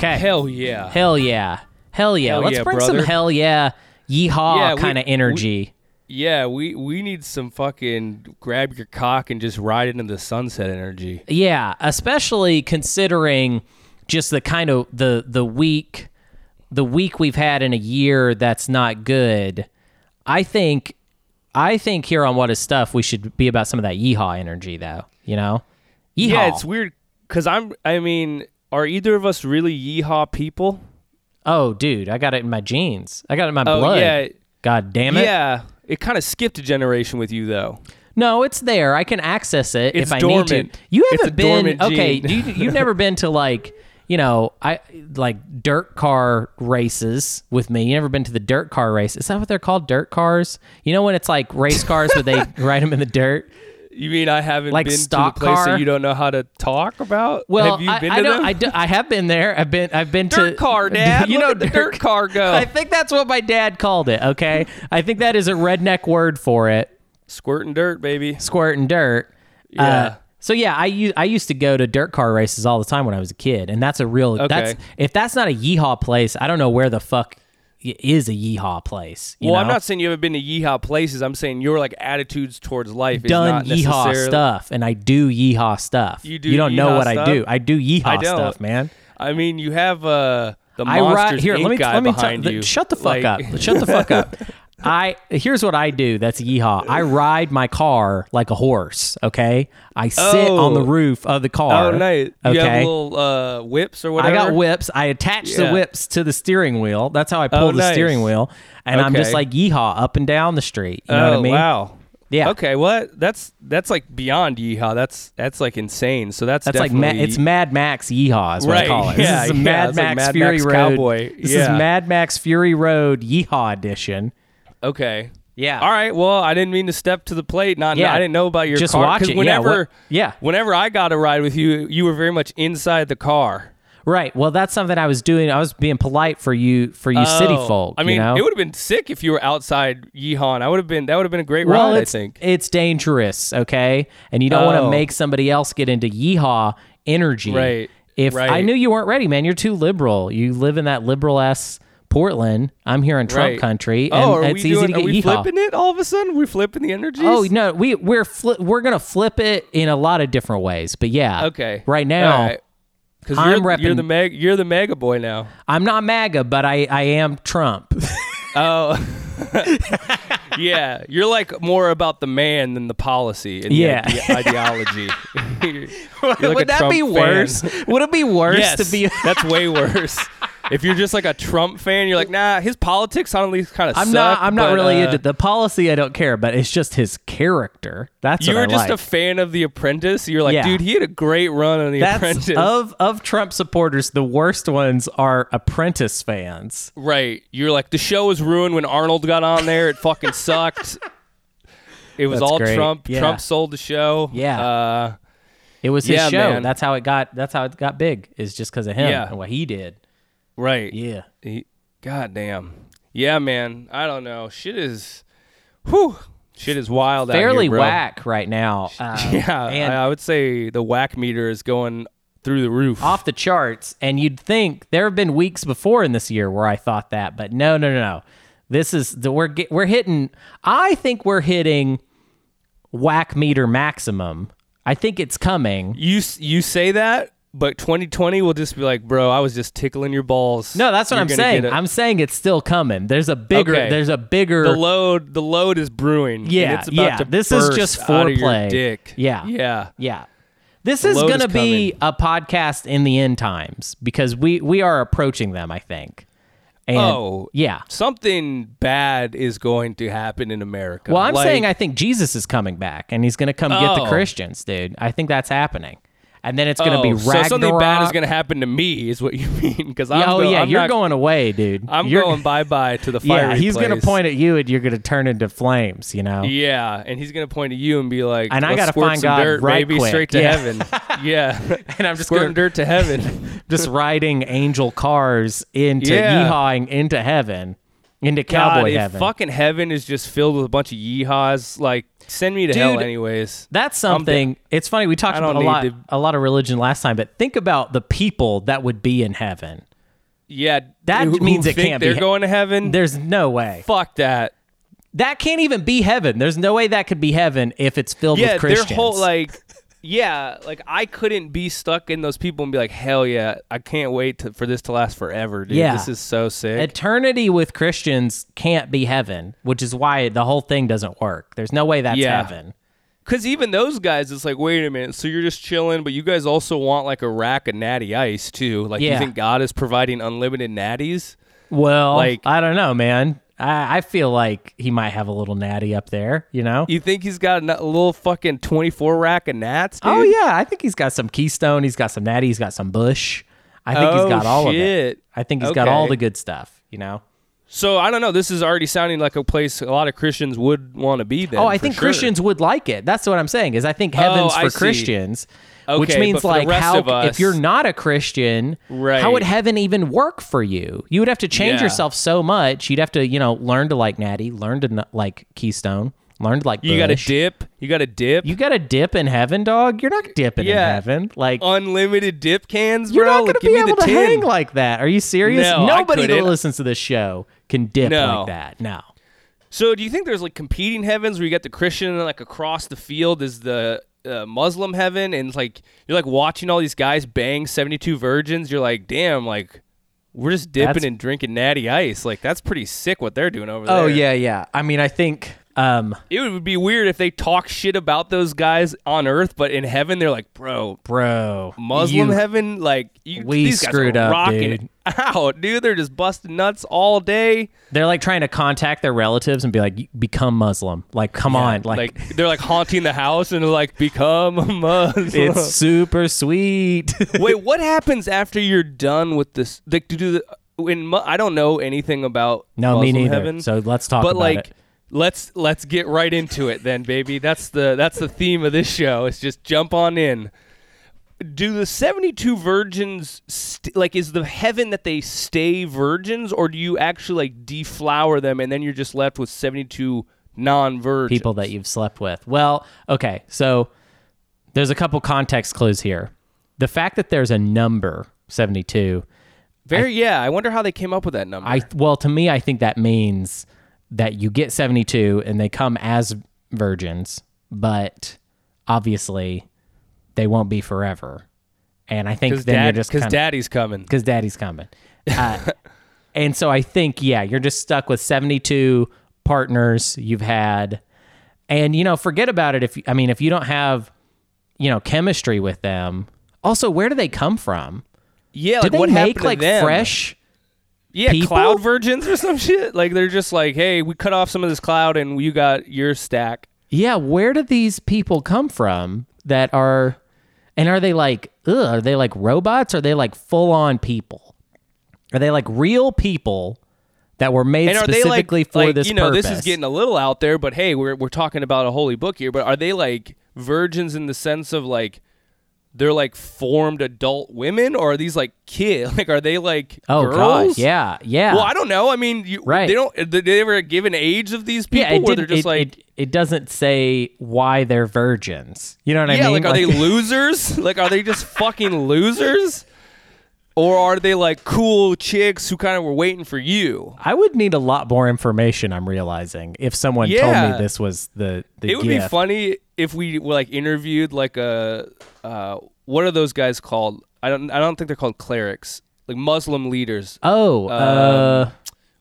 Okay. Hell yeah. Hell yeah. Hell yeah. Hell Let's yeah, bring some hell yeah, yeehaw Yeah, kind of energy. Yeah, we we need some fucking grab your cock and just ride into the sunset energy. Yeah, especially considering just the kind of the the week the week we've had in a year that's not good. I think I think here on what is stuff we should be about some of that yeehaw energy though, you know? Yeehaw. Yeah, it's weird cuz I'm I mean, are either of us really yeehaw people? oh, dude, I got it in my genes. I got it in my Oh, blood. yeah. God damn it. Yeah. It kind of skipped a generation with you though. No, it's there. I can access it It's if I dormant. need to. You haven't been okay. You, you've never been to like you know I like dirt car races with me. You never been to the dirt car race? Is that what they're called? Dirt cars? You know when it's like race cars where they ride them in the dirt? You mean I haven't Like been to the place car? that you don't know how to talk about? Well, have you I, been I to them? I, do, I have been there. I've been. I've been to dirt to car, Dad. You know the dirt car go. I think that's what my dad called it. Okay, I think that is a redneck word for it. Squirting dirt, baby. squirting dirt. Uh, Yeah. so yeah, I I used to go to dirt car races all the time when I was a kid, and that's a real. That's Okay. if that's not a yeehaw place, I don't know where the fuck is a yeehaw place. You well, I'm not saying you haven't been to yeehaw places. I'm saying your like attitudes towards life is done not yeehaw stuff, and I do yeehaw stuff. You do You don't know what I do. I do yeehaw I stuff, man. I mean, you have uh the I monsters ride here. Inc. Let me guy let me behind tell, you. shut the fuck Like- up. Shut the fuck up. I here's what I do. That's yeehaw. I ride my car like a horse. Okay, I sit Oh. on the roof of the car. Oh, nice. You Okay, have little uh, whips or whatever. I got whips. I attach the whips to the steering wheel. That's how I pull Oh, the nice. steering wheel, and I'm just like yeehaw up and down the street. You know oh what I mean? wow. Yeah. Okay. What? That's that's like beyond yeehaw. That's that's like insane. So that's That's like Ma- it's Mad Max yeehaw is what Right, I call it. yeah, this is a yeah, Mad it's like Max Mad Fury Max Road. Cowboy, This yeah. is Mad Max Fury Road yeehaw edition. Okay. Yeah. All right. Well, I didn't mean to step to the plate. Not. Yeah. I didn't know about your Just car. watch it. Yeah, Whenever. what- yeah. Whenever I got a ride with you, you were very much inside the car. Right. Well, that's something I was doing. I was being polite for you, for you city Oh, folk. I mean, you know? it would have been sick if you were outside Yeehaw. I would have been. That would have been a great well, ride. I think. it's dangerous, okay? And you don't want to Oh. make somebody else get into yeehaw energy. Right, If I knew you weren't ready, man, you're too liberal. You live in that liberal ass Portland. I'm here in Trump Right. country, oh, and oh, it's easy doing? to get are we yeehaw. flipping it all of a sudden? We're flipping the energies. Oh no, we we're fli- we're gonna flip it in a lot of different ways, but yeah. Okay. Right now, Because I'm you're, you're the meg. You're the mega boy now. I'm not MAGA, but I I am Trump. Oh. yeah, you're like more about the man than the policy and the Yeah. ide- ideology. Would that Trump be fan. worse? Would it be worse Yes, to be? that's way worse. If you're just like a Trump fan, you're like, nah, his politics honestly kind of. I'm not. I'm not but, really uh, into the policy. I don't care, but it's just his character. That's You what were just like. a fan of The Apprentice. You're like, Yeah. dude, he had a great run on The That's Apprentice. of of Trump supporters. The worst ones are Apprentice fans. Right. You're like, the show was ruined when Arnold got on there. It fucking sucked. It was That's all great. Trump. Yeah. Trump sold the show. Yeah. Uh, It was his Yeah, show. man. That's how it got. That's how it got big. Is just because of him Yeah. and what he did. Right. Yeah. He, God damn. Yeah, man. I don't know. Shit is, whew. Shit is wild out Fairly here, whack right now. Uh, Yeah, and I, I would say the whack meter is going through the roof. off the charts. And you'd think there have been weeks before in this year where I thought that, but no, no, no, no. This is the we're get, we're hitting. I think we're hitting whack meter maximum. I think it's coming. You you say that, but 2020 will just be like, bro, I was just tickling your balls. No, that's what You're I'm saying. I'm saying it's still coming. There's a bigger. Okay. There's a bigger. the load the load is brewing. Yeah, it's about yeah. to This is just foreplay. dick. Yeah. yeah. Yeah. This is going to is be a podcast in the end times because we we are approaching them, I think. And Oh, yeah. Something bad is going to happen in America. Well, I'm Like, saying I think Jesus is coming back and he's going to come get the Oh. Christians, dude. I think that's happening. And then it's going to oh, be so something bad is going to happen to me, is what you mean? Because I'm oh go- yeah, I'm you're not- going away, dude. I'm You're- going bye bye to the fire. Yeah, he's going to point at you and you're going to turn into flames. You know. Yeah, and he's gonna point at you and be like, And I gotta find some God dirt, right baby, quick." straight to Yeah. heaven." yeah, And I'm just squirting dirt to heaven. Just riding angel cars into Yeah. yeehawing into heaven. Into God, cowboy if heaven. fucking heaven is just filled with a bunch of yeehaws, like send me to hell Dude, anyways. That's something. It's funny we talked about a lot, to- a lot of religion last time, but think about the people that would be in heaven. Yeah, That who- who means it think can't be They're he- going to heaven. There's no way Fuck that. that can't even be heaven. There's no way that could be heaven if it's filled Yeah, with their Christians. whole like. Yeah, like I couldn't be stuck in those people and be like, hell yeah, I can't wait to, for this to last forever, dude. Yeah. This is so sick. Eternity with Christians can't be heaven, which is why the whole thing doesn't work. There's no way that's Yeah. heaven. Because even those guys, it's like, wait a minute. So you're just chilling, but you guys also want like a rack of natty ice too. Like, you Yeah. think God is providing unlimited natties? Well, Like- I don't know, man. I, I feel like he might have a little natty up there, you know? You think he's got a little fucking 24 rack of gnats, dude? Oh yeah, I think he's got some Keystone. He's got some Natty. He's got some Busch. I think he's got oh, all of it. I think he's got all the good stuff. You know. So I don't know. This is already sounding like a place a lot of Christians would want to be. Then, oh, I for think sure. Christians would like it. That's what I'm saying. Is I think oh, heaven's Oh, I for see. Christians. which means but for the like how us- if you're not a Christian, Right. how would heaven even work for you? You would have to change Yeah. yourself so much. You'd have to, you know, learn to like Natty, learn to n- like Keystone, learn to like You got to dip. You got to dip. You got to dip in heaven, dog. You're not dipping Yeah. in heaven. Like Unlimited dip cans, You're bro. not gonna give be me able the to 10. hang like that. Are you serious? No, Nobody that listens to this show can dip No. like that. No. So do you think there's like competing heavens where you got the Christian and like across the field is the uh, Muslim heaven and it's like you're like watching all these guys bang 72 virgins. You're like, damn, like we're just dipping That's- and drinking natty ice. Like that's pretty sick what they're doing over there. Oh yeah, yeah. I mean, I think um It would be weird if they talk shit about those guys on Earth, but in heaven they're like, bro, bro, Muslim you- heaven, like you, We screwed up, rocking dude. it out, dude. They're just busting nuts all day. They're like trying to contact their relatives and be like, become Muslim. Like, come on, like, Like they're like haunting the house and they're like, become a Muslim. it's super sweet. Wait, what happens after you're done with this? Like, to do the in I don't know anything about no, Muslim me neither. Heaven, So let's talk but about like, it. let's let's get right into it then, baby. That's the that's the theme of this show. It's just jump on in. Do the seventy-two virgins st- like is the heaven that they stay virgins, or do you actually like deflower them and then you're just left with seventy-two non-virgins? People that you've slept with. Well, okay. So there's a couple context clues here. The fact that there's a number 72 very yeah. I wonder how they came up with that number. I well, to me, I think that means that you get seventy two and they come as virgins, but obviously they won't be forever. And I think because then you're just because daddy's coming. because daddy's coming. Uh, and so I think yeah, you're just stuck with seventy two partners you've had, and you know, forget about it if I mean if you don't have you know chemistry with them. Also, where do they come from? Yeah, like they what make like them? fresh? Yeah, people? cloud virgins or some shit. Like they're just like, hey, we cut off some of this cloud and you got your stack. Yeah, where do these people come from that are, and are they like, ugh, are they like robots? Or are they like full on people? Are they like real people that were made And are they like, specifically for like, this you know, purpose? this is getting a little out there, but hey, we're we're talking about a holy book here. But are they like virgins in the sense of like they're like formed adult women, or are these like kids? Like, are they like oh girls? god, yeah, yeah. Well, I don't know. I mean, you, Right. They don't. Did they ever give an age of these people yeah, where they're just it, like, it, it doesn't say why they're virgins. You know what yeah, I mean? like, are they losers? like, are they just fucking losers? Or are they like cool chicks who kind of were waiting for you? I would need a lot more information. I'm realizing if someone told me this was the the It would be funny if we were like interviewed like a uh, what are those guys called? I don't I don't think they're called clerics, like Muslim leaders. Oh, uh, Um,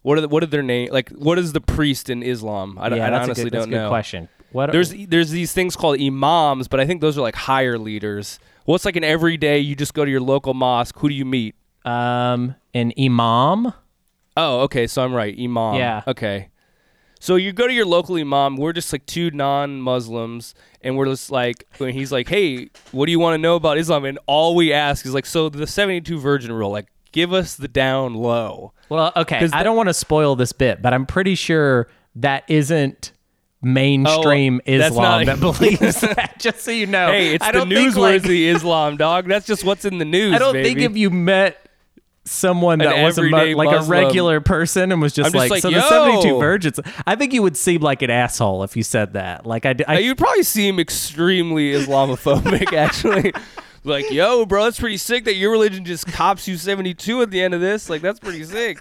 What are the, what are their name? Like what is the priest in Islam? I, don't- yeah, I that's honestly a good, that's don't a good know. question. What There's there's these things called imams, but I think those are like higher leaders. What's like an everyday? You just go to your local mosque. Who do you meet? um an imam? Oh, okay. So I'm right. Imam. Yeah. Okay. So you go to your local imam. We're just like two non-Muslims, and we're just like, when he's like, "Hey, what do you want to know about Islam?" And all we ask is like, "So the 72 virgin rule, like, give us the down low." Well, okay. I don't want to spoil this bit, but I'm pretty sure that isn't mainstream Oh, Islam that believes that. Just so you know, Hey, it's I the think, like- newsworthy Islam, dog. That's just what's in the news. I don't baby. think if you met someone that was a, mu- everyday like a regular person and was just like, like, so the 72 virgins. I think you would seem like an asshole if you said that. Like I, I- Uh, You'd probably seem extremely Islamophobic, actually. Like, yo, bro, that's pretty sick that your religion just cops you 72 at the end of this. Like, that's pretty sick.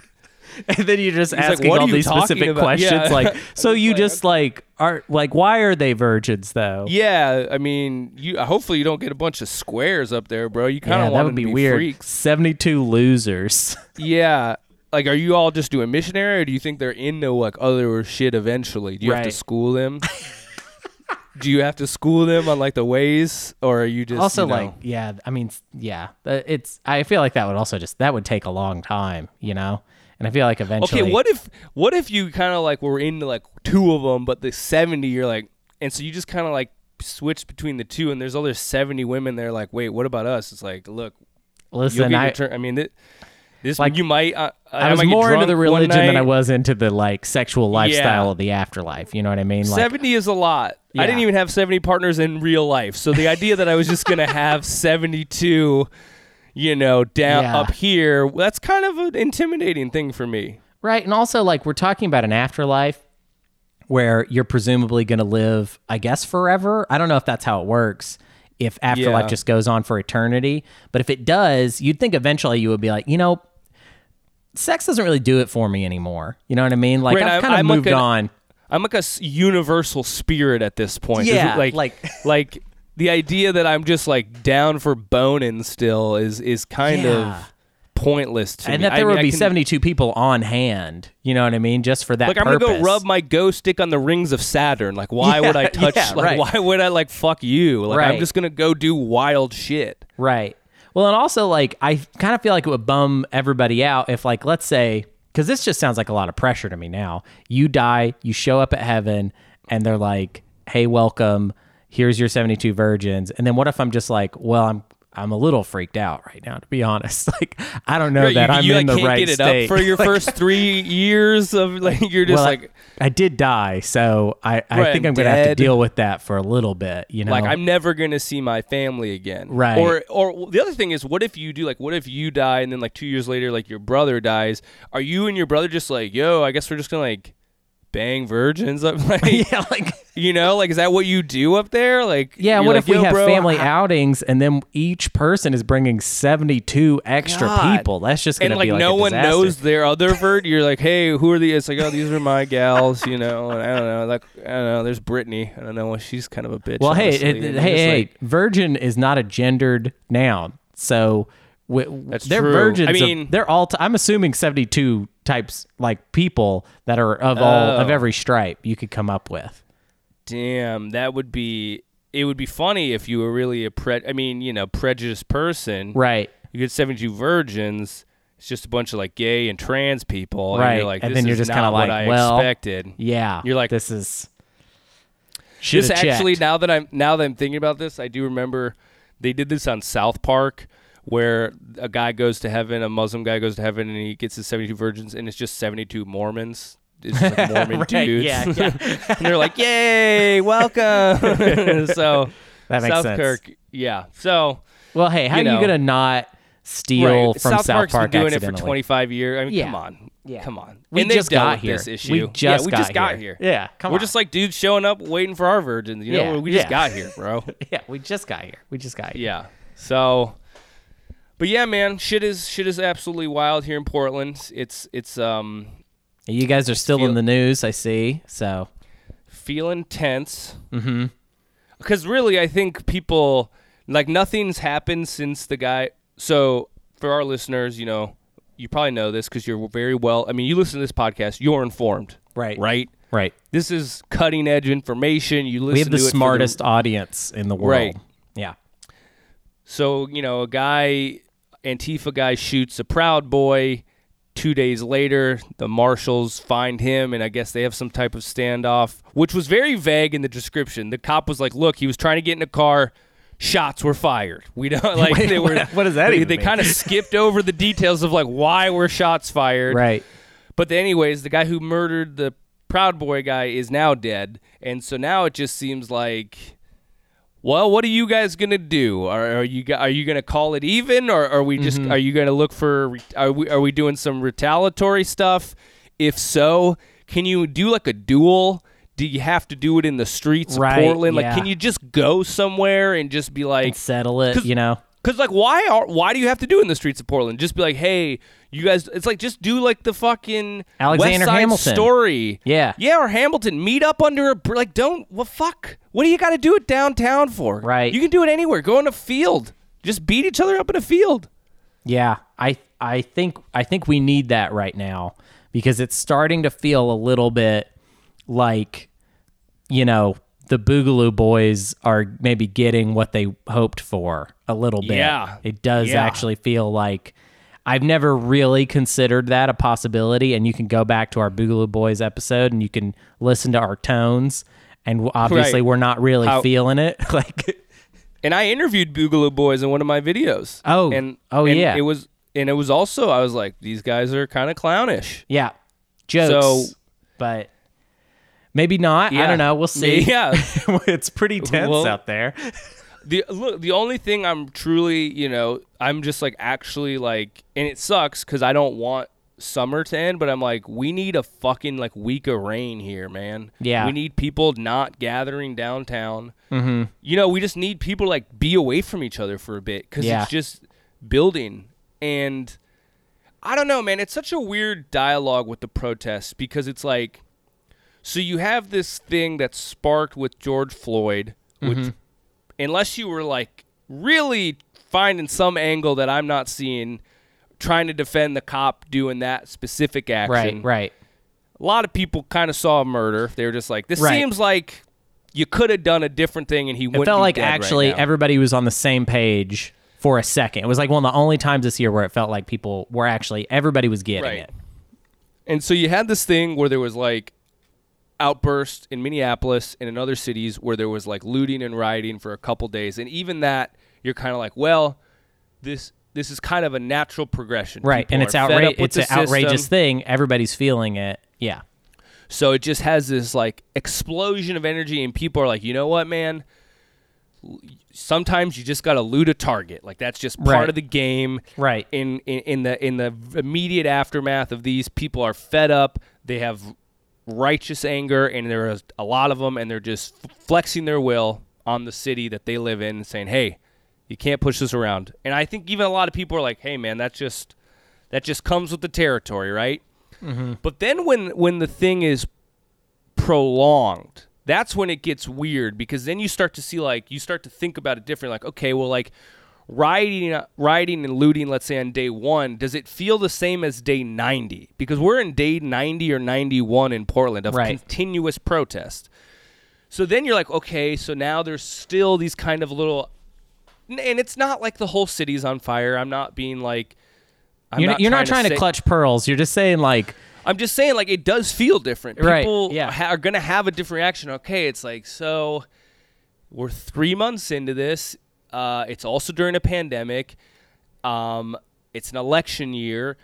and then you're just like, asking "What all these specific about?" questions. Yeah. Like, so you just like are like, why are they virgins though? Yeah, I mean, you. Hopefully, you don't get a bunch of squares up there, bro. You kind Yeah, of that want would them be, to be weird. freaks. 72 losers. Yeah. Like, are you all just doing missionary, or do you think they're into like other shit eventually? Do you have to school them? do you have to school them on like the ways, or are you just also, you know- like, yeah, I mean, yeah, it's. I feel like that would also just that would take a long time, you know. And I feel like eventually, Okay, what if what if you kind of like were into like two of them, but the seventy you're like, and so you just kind of like switch between the two, and there's other seventy women there. Like, wait, what about us? It's like, look, Listen, I, turn. I mean, th- this Like, you might. Uh, I was might get more into the religion than I was into the like sexual lifestyle Yeah. of the afterlife. You know what I mean? Like, Seventy is a lot. I didn't even have seventy partners in real life, so the idea that I was just gonna have seventy-two, you know, down Yeah. up here, that's kind of an intimidating thing for me. Right. And also, like, we're talking about an afterlife where you're presumably going to live, I guess, forever. I don't know if that's how it works, if afterlife Yeah. just goes on for eternity. But if it does, you'd think eventually you would be like, you know, sex doesn't really do it for me anymore. You know what I mean? Like, Right, I've kind of I'm like moved an- on. I'm like a universal spirit at this point. Yeah, like like- like the idea that I'm just like down for boning still is is kind Yeah. of pointless to And me. that there I would I be can- 72 people on hand. You know what I mean? Just for that Like I'm gonna go rub my go stick on the rings of Saturn. Like why would I touch? yeah, like right. why would I like fuck you? Like I'm just gonna go do wild shit. Right. Well, and also like I kind of feel like it would bum everybody out if like let's say cuz this just sounds like a lot of pressure to me now. You die, you show up at heaven and they're like, "Hey, welcome. Here's your 72 virgins." And then what if I'm just like, "Well, I'm I'm a little freaked out right now, to be honest. Like, I don't know Right, that you, I'm you, in like, the can't right get it state. up for your first three years of like you're just well, like I, did die, so I, I Right, think I'm I'm gonna have to deal with that for a little bit. You know, like I'm never gonna see my family again. Right. Or or the other thing is, what if you do like, what if you die and then like two years later, like your brother dies? Are you and your brother just like, yo, I guess we're just gonna like bang virgins up, like, yeah, like you know, like is that what you do up there? Like, Yeah, what like, if we have bro, family I- outings and then each person is bringing 72 extra God. people? That's just going And to be like like no one knows their other vert. You're like, hey, who are these? It's like, oh, these are my gals, you know. And I don't know, like I don't know. There's Brittany. I don't know. She's kind of a bitch. Well, hey, it- hey, hey, like, virgin is not a gendered noun. So w- That's they're true. virgins. I of- mean- they're all. T- I'm assuming 72 types like people that are of all of Oh. every stripe you could come up with. Damn, that would be. It would be funny if you were really a pre. I mean, you know, prejudiced person. Right. You get seventy-two virgins. It's just a bunch of like gay and trans people. And Right. you're like, And this then you're is just not what like, I well, expected. Yeah. You're like- this is. This Shoulda actually, checked. now that I'm now that I'm thinking about this, I do remember they did this on South Park, where a guy goes to heaven, a Muslim guy goes to heaven, and he gets his seventy-two virgins, and it's just seventy-two Mormons. It's just like Mormon Right, dudes. yeah, yeah. and they're like, "Yay, welcome!" so That makes South sense. Kirk, yeah. So Well, hey, how you are you going to not steal right, from South, South, Park's Park been doing it for 25 years. I mean, Yeah. come on, Yeah. come on. We and just got here. This issue. We yeah, we got just got here. here. Yeah, come We're on. just like dudes showing up waiting for our virgins. You know, Yeah, we just yeah. got here, bro. Yeah, we just got here. We just got here. Yeah. So, but yeah, man, shit is shit is absolutely wild here in Portland. It's it's um You guys are still Feel- in the news, I see. So, feeling tense. Mm-hmm. Because really, I think people like nothing's happened since the guy. So for our listeners, you know, you probably know this because you're very well. I mean, you listen to this podcast, you're informed, Right. Right. right. This is cutting edge information. You listen We have the to it for smartest audience in the world. Right. Yeah. So, you know, a guy, Antifa guy, shoots a Proud Boy. Two days later, the marshals find him, and I guess they have some type of standoff, which was very vague in the description. The cop was like, "Look, he was trying to get in a car. Shots were fired. We don't like Wait, they were. what- what does that They, they kind of skipped over the details of like why were shots fired. Right. But anyways, the guy who murdered the Proud Boy guy is now dead, and so now it just seems like well, what are you guys gonna do? Are, are you are you gonna call it even, or are we just Mm-hmm. are you gonna look for are we are we doing some retaliatory stuff? If so, can you do like a duel? Do you have to do it in the streets of Right, Portland? Like, yeah. can you just go somewhere and just be like, and settle it. You know, Cause like why are why do you have to do it in the streets of Portland? Just be like, hey, you guys. It's like just do like the fucking Alexander West Side Hamilton. story. Yeah. yeah, or Hamilton. Meet up under a like. Don't well, fuck. What do you got to do it downtown for? Right. You can do it anywhere. Go in a field. Just beat each other up in a field. Yeah, I I think I think we need that right now because it's starting to feel a little bit like you know, the Boogaloo boys are maybe getting what they hoped for a little bit. Yeah. It does Yeah. actually feel like I've never really considered that a possibility and you can go back to our Boogaloo boys episode and you can listen to our tones and obviously Right. we're not really How- feeling it like And I interviewed Boogaloo Boys in one of my videos. Oh. and Oh, and yeah. It was and it was also I was like, these guys are kind of clownish. yeah, jokes. So- but maybe not. I don't know. We'll see. Yeah. it's pretty tense Well- out there. the look the only thing i'm truly you know i'm just like actually like and it sucks because i don't want summer to end but i'm like we need a fucking like week of rain here man Yeah. we need people not gathering downtown mm-hmm. you know we just need people to like be away from each other for a bit because Yeah. it's just building and i don't know man it's such a weird dialogue with the protests because it's like so you have this thing that sparked with george floyd which unless you were like really finding some angle that I'm not seeing, trying to defend the cop doing that specific action. Right, right. A lot of people kind of saw a murder. They were just like, this Right. seems like you could have done a different thing, and he It wouldn't. felt be like right actually now. everybody was on the same page for a second. It was like one of the only times this year where it felt like people were actually everybody was getting Right. it. And so you had this thing where there was like outbursts in Minneapolis and in other cities where there was like looting and rioting for a couple days, and even that you're kind of like, well, this this is kind of a natural progression, Right. People and it's outra- it's an outrageous system. thing. Everybody's feeling it. Yeah. So it just has this like explosion of energy, and people are like, you know what, man? Sometimes you just gotta loot a target. Like that's just part Right. of the game. Right. In, in in the in the immediate aftermath of these, people are fed up. They have righteous anger, and there is a lot of them, and they're just f- flexing their will on the city that they live in, saying, "Hey, you can't push this around." And I think even a lot of people are like, "Hey, man, that's just that just comes with the territory, right?" Mm-hmm. But then when when the thing is prolonged, that's when it gets weird because then you start to see like you start to think about it differently. Like, okay, well, like rioting, rioting and looting. Let's say on day one, does it feel the same as day ninety? Because we're in day ninety or ninety one in Portland of Right. continuous protest. So then you're like, okay, so now there's still these kind of little, and it's not like the whole city's on fire. I'm not being like. I'm You're, you're not trying to say- clutch pearls. You're just saying like I'm just saying, like, it does feel different. Right, People yeah. ha- are going to have a different reaction. Okay, it's like, so we're three months into this. Uh, it's also during a pandemic. Um, it's an election year.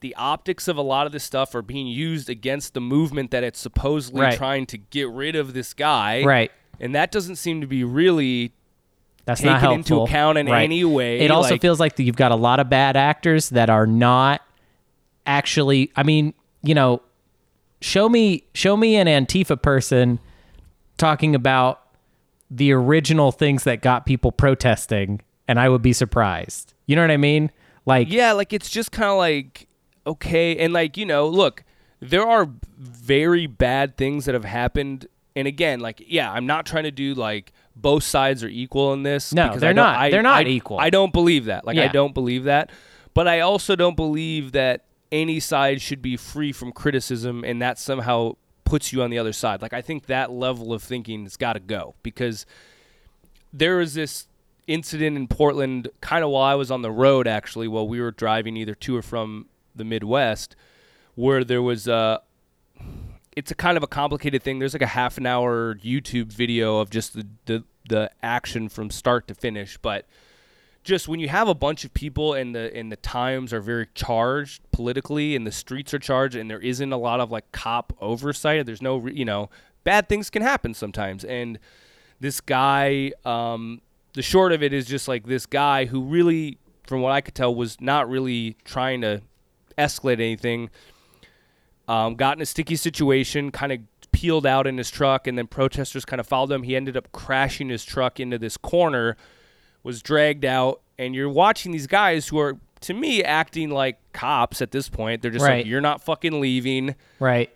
The optics of a lot of this stuff are being used against the movement that it's supposedly Right. trying to get rid of this guy. right. And that doesn't seem to be really That's taken not helpful. into account in Right. any way. It also like- feels like you've got a lot of bad actors that are not actually. I mean, you know, show me show me an Antifa person talking about the original things that got people protesting, and I would be surprised. You know what I mean? Like, Yeah, like it's just kind of like okay, and like you know, look, there are very bad things that have happened, and again, like yeah, I'm not trying to do like both sides are equal in this. No, because they're don't- I- They're not I- equal. I don't believe that. Like I don't believe that, but I also don't believe that any side should be free from criticism, and that somehow puts you on the other side. Like I think that level of thinking has got to go because there was this incident in Portland kind of while I was on the road actually while we were driving either to or from the Midwest where there was a it's a kind of a complicated thing there's like a half an hour YouTube video of just the the, the action from start to finish but just when you have a bunch of people and the and the times are very charged politically and the streets are charged and there isn't a lot of like cop oversight there's no you know bad things can happen sometimes and this guy. Um, the short of it is just like this guy who really, from what I could tell, was not really trying to escalate anything. Um, got in a sticky situation, kind of peeled out in his truck, and then protesters kind of followed him. He ended up crashing his truck into this corner, was dragged out, and you're watching these guys who are, to me, acting like cops at this point. They're just Right. like, "You're not fucking leaving." Right.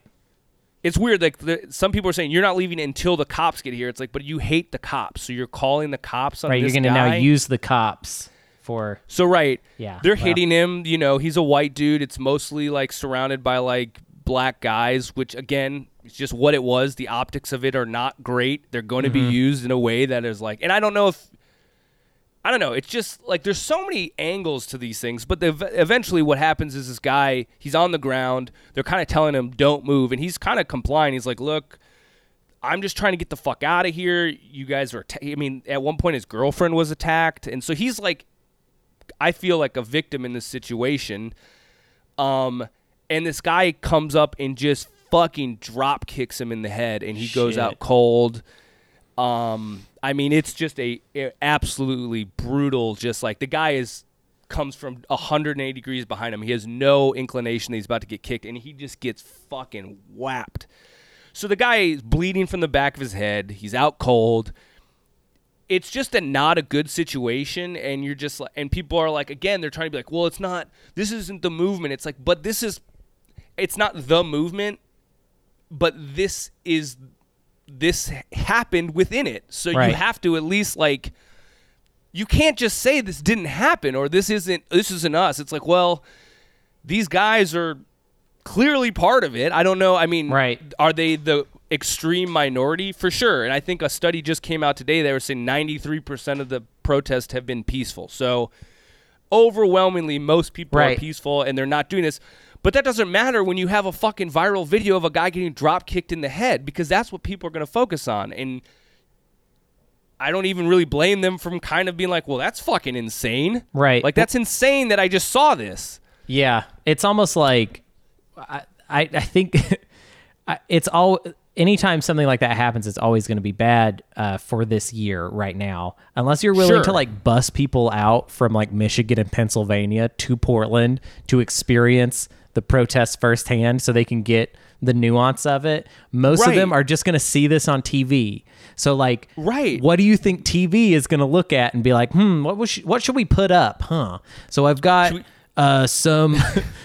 it's weird. Like the, some people are saying you're not leaving until the cops get here. It's like, but you hate the cops, so you're calling the cops on Right. You're going to now use the cops for. So right, Yeah, they're well. hitting him. You know, he's a white dude. It's mostly like surrounded by like black guys, which again, it's just what it was. The optics of it are not great. They're going to Mm-hmm. be used in a way that is like, and I don't know if. I don't know. It's just like there's so many angles to these things, but the, eventually what happens is this guy, he's on the ground. They're kind of telling him don't move, and he's kind of complying. He's like, "Look, I'm just trying to get the fuck out of here. You guys are. atta- I mean, at one point his girlfriend was attacked, and so he's like, I feel like a victim in this situation. Um, and this guy comes up and just fucking drop kicks him in the head, and he goes out cold. Um, I mean, it's just a, a absolutely brutal. Just like the guy is comes from 180 degrees behind him. He has no inclination that he's about to get kicked, and he just gets fucking whapped. So the guy is bleeding from the back of his head. He's out cold. It's just a not a good situation, and you're just like, and people are like, again, they're trying to be like, well, it's not. This isn't the movement. It's like, but this is. It's not the movement, but this is. This happened within it, so Right. you have to at least like. You can't just say this didn't happen or this isn't this isn't us. It's like, well, these guys are clearly part of it. I don't know. I mean, Right. are they the extreme minority for sure? And I think a study just came out today. They were saying 93% of the protests have been peaceful. So overwhelmingly, most people Right. are peaceful and they're not doing this. But that doesn't matter when you have a fucking viral video of a guy getting drop kicked in the head because that's what people are going to focus on. And I don't even really blame them from kind of being like, well, that's fucking insane. Right. Like, that's insane that I just saw this. Yeah, it's almost like I I, I think it's all anytime something like that happens, it's always going to be bad uh, for this year right now, unless you're willing Sure. to like bus people out from like Michigan and Pennsylvania to Portland to experience the protests firsthand, so they can get the nuance of it. Most of them are just going to see this on TV. So like, Right. what do you think TV is going to look at and be like, hmm, what was what should we put up, huh? So I've got uh, some,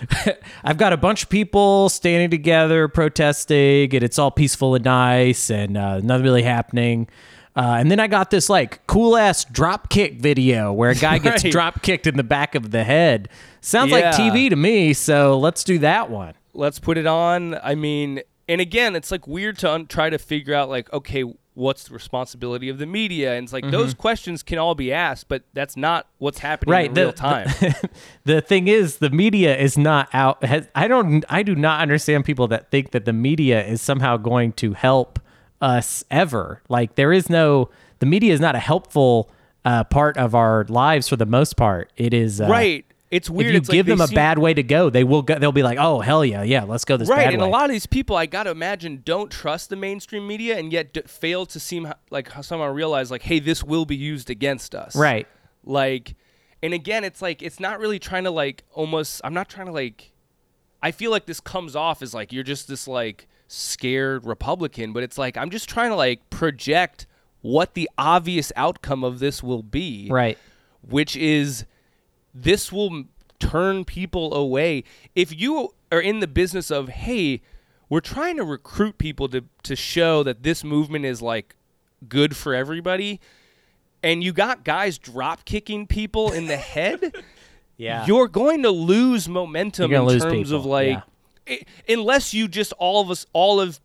I've got a bunch of people standing together protesting, and it's all peaceful and nice, and uh, nothing really happening. Uh, and then I got this like cool ass drop kick video where a guy gets Right. drop kicked in the back of the head. Sounds like TV to me, so let's do that one. let's put it on. I mean, and again, it's like weird to un- try to figure out like, okay, what's the responsibility of the media? And it's like those questions can all be asked, but that's not what's happening right in the, real time. The, the thing is the media is not out has, i don't i do not understand people that think that the media is somehow going to help us ever like there is no the media is not a helpful uh, part of our lives for the most part it is uh, right. It's weird. if you it's give they them a seem- bad way to go they will go they'll be like oh hell yeah yeah let's go this way. Right, bad and way a lot of these people, I gotta imagine, don't trust the mainstream media, and yet d- fail to seem like how someone realize, like, hey, this will be used against us. right Like, and again, it's like it's not really trying to like almost. I'm not trying to like. I feel like this comes off as like you're just this like scared Republican, but it's like I'm just trying to like project what the obvious outcome of this will be. right Which is this will turn people away. If you are in the business of, hey, we're trying to recruit people to, to show that this movement is like good for everybody, and you got guys drop kicking people in the head, yeah you're going to lose momentum in lose terms of like, yeah. i- unless you just all of us, all of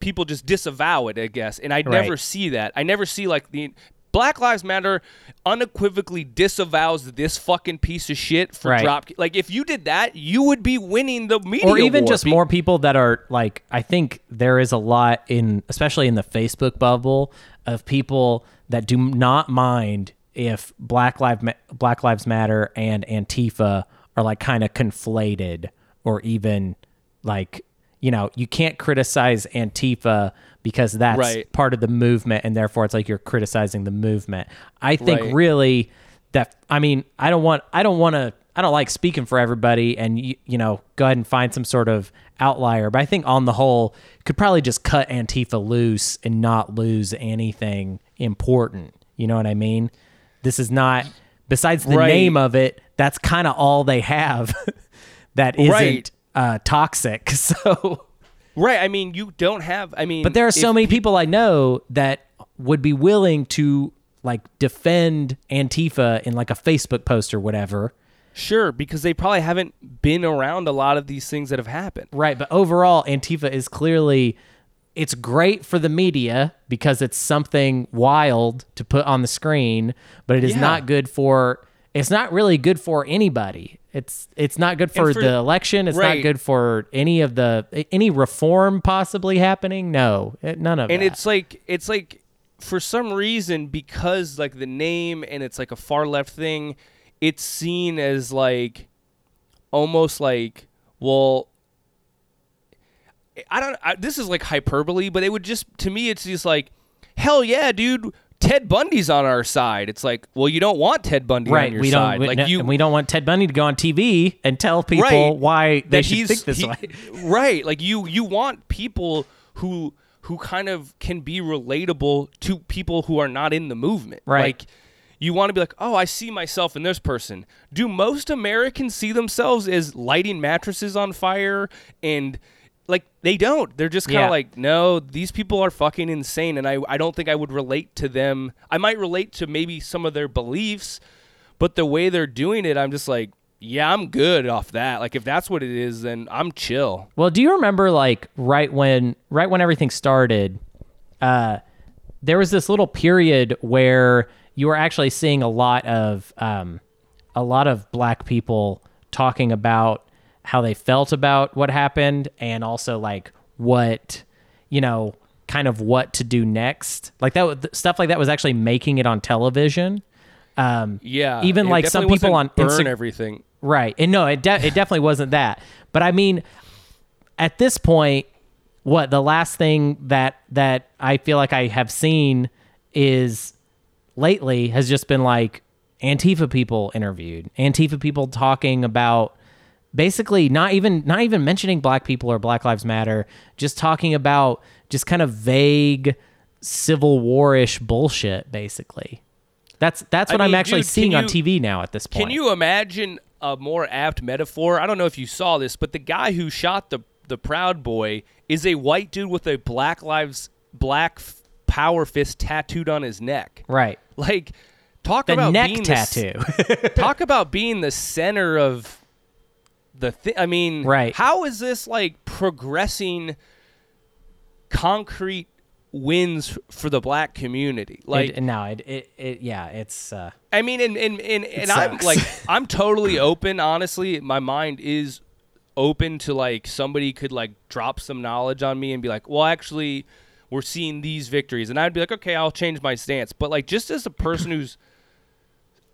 people just disavow it, I guess. And I never see that. I never see like the Black Lives Matter unequivocally disavows this fucking piece of shit for Right. drop. Like if you did that, you would be winning the media or even war. just more people that are like i think there is a lot in especially in the facebook bubble of people that do not mind if black lives black lives matter and antifa are like kind of conflated or even like you know, you can't criticize Antifa because that's Right. part of the movement and therefore it's like you're criticizing the movement. I think Right. really that I mean, I don't want I don't want to I don't like speaking for everybody and you, you know, go ahead and find some sort of outlier, but I think on the whole could probably just cut Antifa loose and not lose anything important. You know what I mean? This is not besides the Right. name of it, that's kind of all they have that isn't Right. Uh, toxic. So Right. I mean, you don't have. I mean, but there are so if many people I know that would be willing to like defend Antifa in like a Facebook post or whatever. Sure, because they probably haven't been around a lot of these things that have happened. Right, but overall Antifa is clearly it's great for the media because it's something wild to put on the screen, but it is Yeah. not good for it's not really good for anybody. It's it's not good for, for- the election. It's not good for any of the any reform possibly happening. No, it, none of it. and that. it's like it's like for some reason because like the name and it's like a far left thing it's seen as like almost like well i don't I, this is like hyperbole but it would just to me it's just like hell yeah dude ted bundy's on our side it's like well you don't want ted bundy right. on your We don't we, like no- you and we don't want Ted Bundy to go on TV and tell people Right. why they should think this he- way. right like you you want people who who kind of can be relatable to people who are not in the movement Right. like you want to be like oh i see myself in this person do most americans see themselves as lighting mattresses on fire and like they don't. They're just kind of Yeah. like no these people are fucking insane and I, I don't think i would relate to them. I might relate to maybe some of their beliefs but the way they're doing it i'm just like yeah i'm good off that. Like if that's what it is then i'm chill. Well, do you remember like right when right when everything started, uh, there was this little period where you were actually seeing a lot of um, a lot of black people talking about how they felt about what happened and also like what you know kind of what to do next like that was- stuff like that was actually making it on television um yeah even like some people on burn Insta- everything Right. And no, it de- it definitely wasn't that. But I mean, at this point, what the last thing that that I feel like I have seen is lately has just been like Antifa people interviewed, Antifa people talking about basically not even not even mentioning black people or Black Lives Matter, just talking about just kind of vague civil war-ish bullshit basically. That's that's I what I'm mean, actually dude, seeing on TV now at this point. Can you imagine a more apt metaphor? I don't know if you saw this, but the guy who shot the the Proud Boy is a white dude with a Black Lives Black f- Power fist tattooed on his neck. Right. Like, talk The about neck being the tattoo. talk about being the center of the thing. I mean, Right. How is this like progressing? Concrete wins for the black community. Like, it, no, it, it, it yeah, it's uh, I mean, and and and, and I'm like, I'm totally open. Honestly, my mind is open to like somebody could like drop some knowledge on me and be like, well, actually, we're seeing these victories, and I'd be like, okay, I'll change my stance. But like, just as a person who's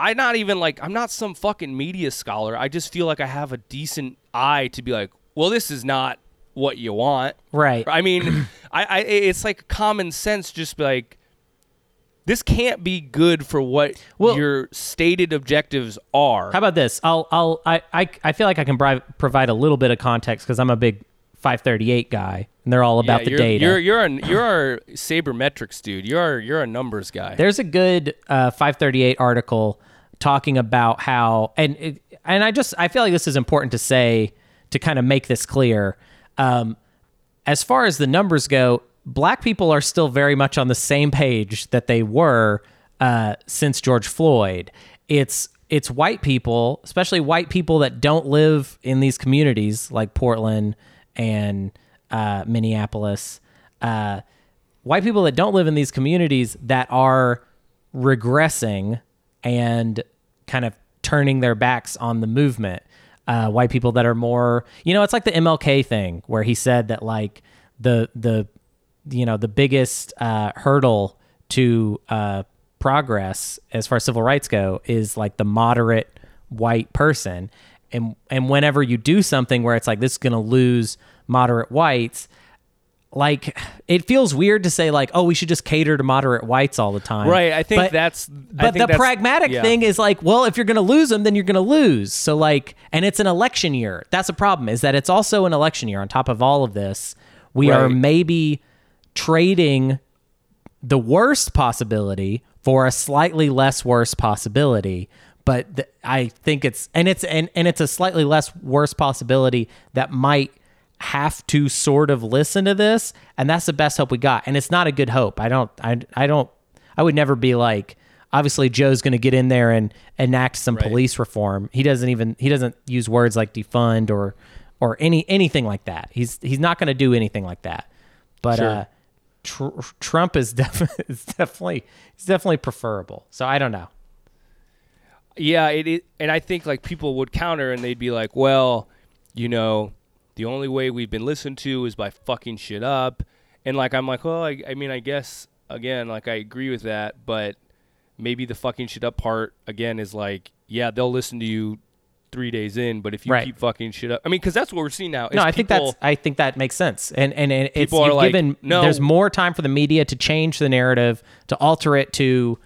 I'm not even like I'm not some fucking media scholar. I just feel like I have a decent eye to be like, well, this is not what you want. right. I mean, I, I it's like common sense. Just be like, this can't be good for what Well- your stated objectives are. How about this? I'll I'll I I, I feel like I can bri- provide a little bit of context because I'm a big 538 guy, and they're all about yeah, the data. You're you're a you're our sabermetrics dude. You're you're a numbers guy. There's a good uh, 538 article talking about how, and and I just I feel like this is important to say to kind of make this clear. Um, as far as the numbers go, black people are still very much on the same page that they were uh, since George Floyd. It's it's white people, especially white people that don't live in these communities like Portland and uh, Minneapolis. Uh, white people that don't live in these communities that are regressing and kind of turning their backs on the movement. Uh, white people that are more, you know, it's like the MLK thing where he said that like the the you know the biggest uh, hurdle to uh, progress as far as civil rights go is like the moderate white person and and whenever you do something where it's like this is going to lose moderate whites like it feels weird to say like oh we should just cater to moderate whites all the time. Right, I think But- that's- I but think the that's- pragmatic yeah. thing is like well if you're gonna lose them then you're gonna lose. So like and it's an election year. That's a problem is that it's also an election year. On top of all of this we are maybe trading the worst possibility for a slightly less worse possibility. But th- i think it's and it's and, and it's a slightly less worse possibility that might have to sort of listen to this and that's the best hope we got and it's not a good hope i don't i, I don't i would never be like obviously joe's going to get in there and enact some police reform he doesn't even he doesn't use words like defund or or any anything like that he's he's not going to do anything like that but Sure. uh Tr- Trump is definitely is definitely he's definitely preferable. So I don't know. Yeah, it, it and I think like people would counter and they'd be like, "Well, you know, the only way we've been listened to is by fucking shit up." And like I'm like, "Well, I, I mean, I guess again, like I agree with that, but maybe the fucking shit up part again is like, yeah, they'll listen to you 3 days in, but if you Right. keep fucking shit up. I mean, cuz that's what we're seeing now. No, I think people- that's I think that makes sense. And and, and it's you've like, given "No." there's more time for the media to change the narrative, to alter it to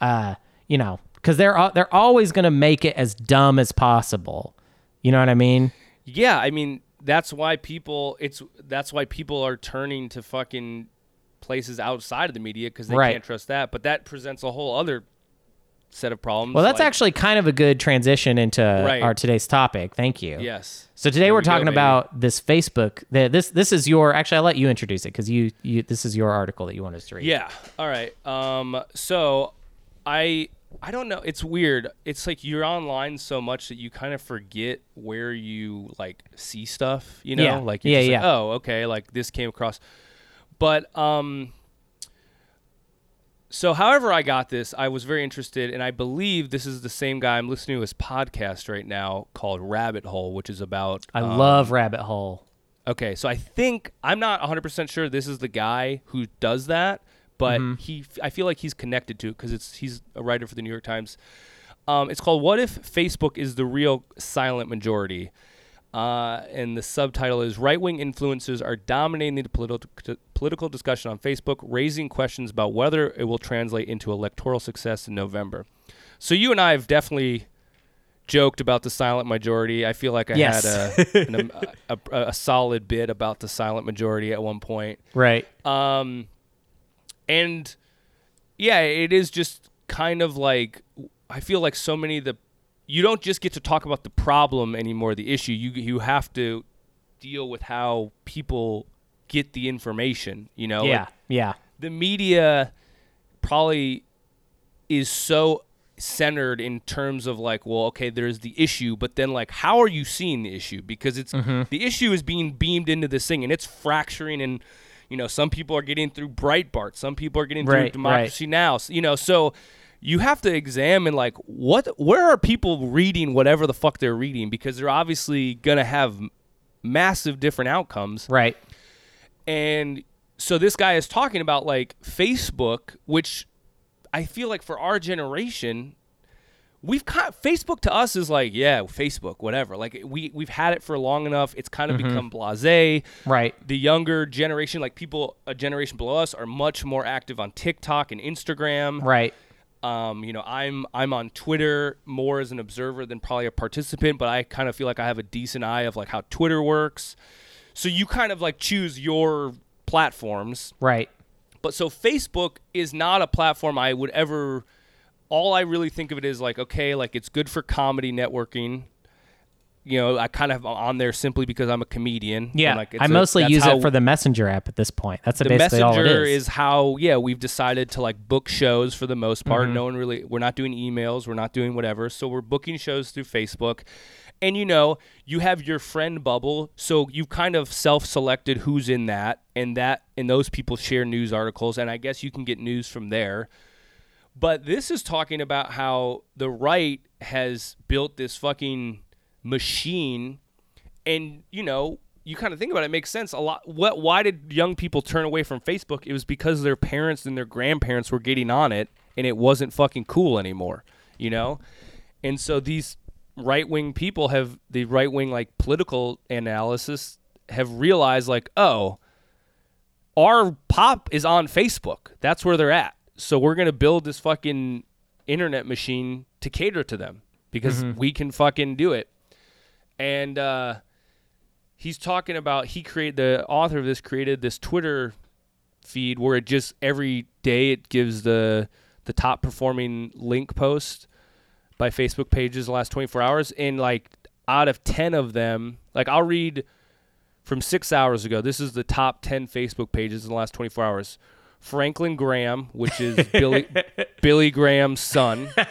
uh, you know, cuz they're they're always going to make it as dumb as possible. You know what I mean? Yeah, I mean that's why people it's that's why people are turning to fucking places outside of the media because they Right. can't trust that. But that presents a whole other set of problems. Well, that's like- actually kind of a good transition into Right. our today's topic. Thank you. yes. So today There we're we go, talking baby. about this Facebook. This this is your actually I'll let you introduce it because you you this is your article that you want us to read. Yeah. All right. Um. So, I I don't know. It's weird. It's like you're online so much that you kind of forget where you like see stuff. You know, Yeah. like Yeah, just like, yeah. oh, okay, like this came across. But um. So, however, I got this, I was very interested, and I believe this is the same guy I'm listening to his podcast right now called Rabbit Hole, which is about. I um, love Rabbit Hole. Okay, so I think I'm not 100% sure this is the guy who does that, but Mm-hmm. he I feel like he's connected to it cuz it's he's a writer for the New York Times. Um, it's called "What If Facebook Is the Real Silent Majority," uh, and the subtitle is "Right-wing Influences are dominating the political political discussion on Facebook, raising questions about whether it will translate into electoral success in November." So you and I have definitely joked about the silent majority. I feel like I Yes. had a, an, a, a, a solid bit about the silent majority at one point. Right. Um, and yeah, it is just kind of like I feel like so many of the you don't just get to talk about the problem anymore, the issue. You you have to deal with how people get the information. You know, yeah. Like, yeah. the media probably is so centered in terms of like well okay there's the issue but then like how are you seeing the issue because it's Mm-hmm. the issue is being beamed into this thing and it's fracturing and you know some people are getting through breitbart some people are getting through Right, democracy now s- you know so you have to examine like what where are people reading whatever the fuck they're reading? Because they're obviously gonna have massive different outcomes. Right. and so this guy is talking about like Facebook, which I feel like for our generation, we've kind Facebook to us is like, yeah, Facebook, whatever. Like we we've had it for long enough. It's kind of become blasé. Right. The younger generation, like people a generation below us, are much more active on TikTok and Instagram. Right. Um, you know, I'm I'm on Twitter more as an observer than probably a participant, but I kind of feel like I have a decent eye of like how Twitter works. So you kind of like choose your platforms. Right. But so Facebook is not a platform I would ever all I really think of it is like okay, like it's good for comedy networking. You know, I kind of on there simply because I'm a comedian. Yeah. like, it's I a- mostly that's use it for the Messenger app at this point. That's the basically all it messenger is. is how yeah we've decided to like book shows for the most part Mm-hmm. no one really we're not doing emails we're not doing whatever so we're booking shows through facebook and you know you have your friend bubble so you've kind of self-selected who's in that and that and those people share news articles and i guess you can get news from there but this is talking about how the right has built this fucking machine and you know you kind of think about it, it makes sense a lot what why did young people turn away from facebook it was because their parents and their grandparents were getting on it and it wasn't fucking cool anymore you know and so these right-wing people have the right-wing like political analysis have realized like, oh, our pop is on Facebook. That's where they're at. So we're gonna build this fucking internet machine to cater to them because we can fucking do it. And uh, he's talking about he created the author of this created this Twitter feed where it just every day it gives the the top performing link post by Facebook pages the last 24 hours. And like out of 10 of them like I'll read from 6 hours ago. This is the top 10 Facebook pages in the last 24 hours Franklin Graham which is Billy Billy Graham's son oh,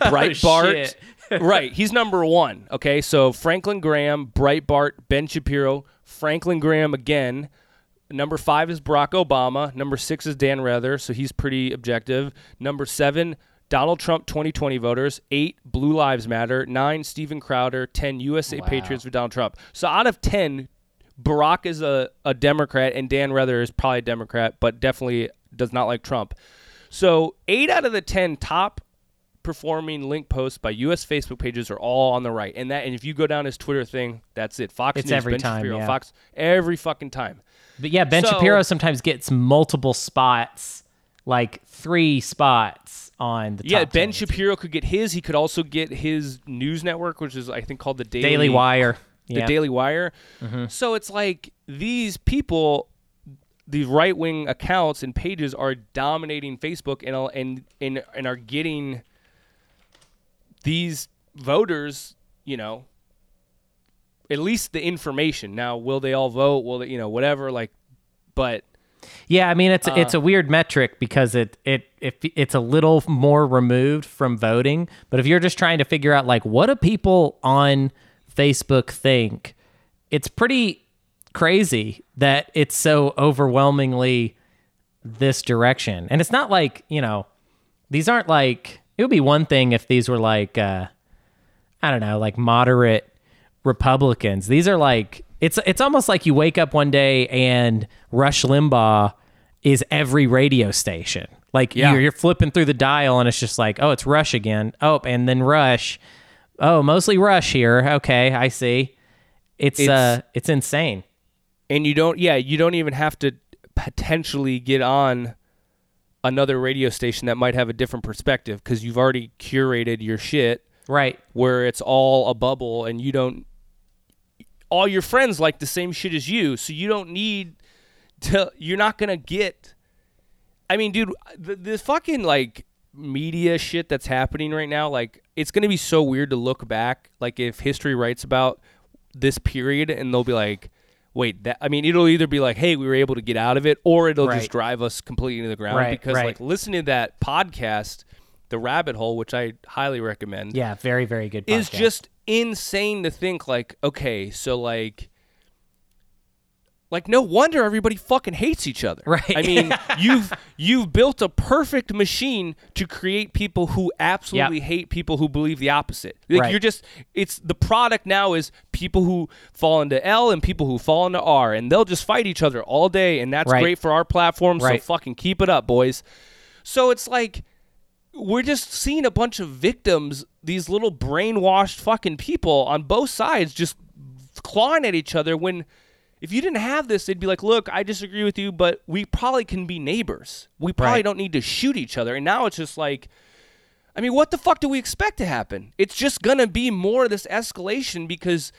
Breitbart shit. right he's number 1 okay so Franklin Graham Breitbart Ben Shapiro Franklin Graham again Number five is Barack Obama. Number six is Dan Rather, so he's pretty objective. Number seven, Donald Trump 2020 voters. Eight, Blue Lives Matter. Nine, Steven Crowder. Ten, USA Wow. Patriots for Donald Trump. So out of ten, Barack is a, a Democrat and Dan Rather is probably a Democrat, but definitely does not like Trump. So eight out of the ten top performing link posts by U.S. Facebook pages are all on the right, and that and if you go down his Twitter thing, that's it. Fox It's News, every Ben time, Shapiro, yeah. Fox every fucking time. But yeah, Ben So- Shapiro sometimes gets multiple spots, like three spots on the Yeah, Ben 10. Shapiro could get his. He could also get his news network, which is I think called the Daily, Daily Wire. The Yeah. Mm-hmm. Daily Wire. So it's like these people, these right wing accounts and pages are dominating Facebook and are- and and and are getting these voters, you know, at least the information. Now, will they all vote? Will they, you know, whatever? Like, but Yeah, I mean it's Uh. it's a weird metric because it it if it's a little more removed from voting. But if you're just trying to figure out like what do people on Facebook think, it's pretty crazy that it's so overwhelmingly this direction. And it's not like you know these aren't like it would be one thing if these were like uh, I don't know like moderate Republicans. These are like it's it's almost like you wake up one day and Rush Limbaugh is every radio station. Like Yeah. you're, you're flipping through the dial and it's just like, oh, it's Rush again. Oh, and then Rush. Oh, mostly Rush here. Okay, I see. It's, It's- uh it's insane. and you don't yeah you don't even have to potentially get on another radio station that might have a different perspective because you've already curated your shit Right. where it's all a bubble and you don't all your friends like the same shit as you so you don't need to you're not gonna get i mean dude the, the fucking like media shit that's happening right now like it's gonna be so weird to look back like if history writes about this period and they'll be like wait that i mean it'll either be like hey we were able to get out of it or it'll Right. just drive us completely into the ground Right, because right. like listening to that podcast the rabbit hole which i highly recommend Yeah, very very good is just insane to think like okay so like like no wonder everybody fucking hates each other Right. i mean you've you've built a perfect machine to create people who absolutely hate people who believe the opposite like Right. you're just it's the product now is people who fall into l and people who fall into r and they'll just fight each other all day and that's Right. great for our platform Right. so fucking keep it up boys so it's like we're just seeing a bunch of victims, these little brainwashed fucking people on both sides just clawing at each other when if you didn't have this, they'd be like, "Look, I disagree with you, but we probably can be neighbors. We probably Right. don't need to shoot each other." And now it's just like I mean, what the fuck do we expect to happen? It's just going to be more of this escalation because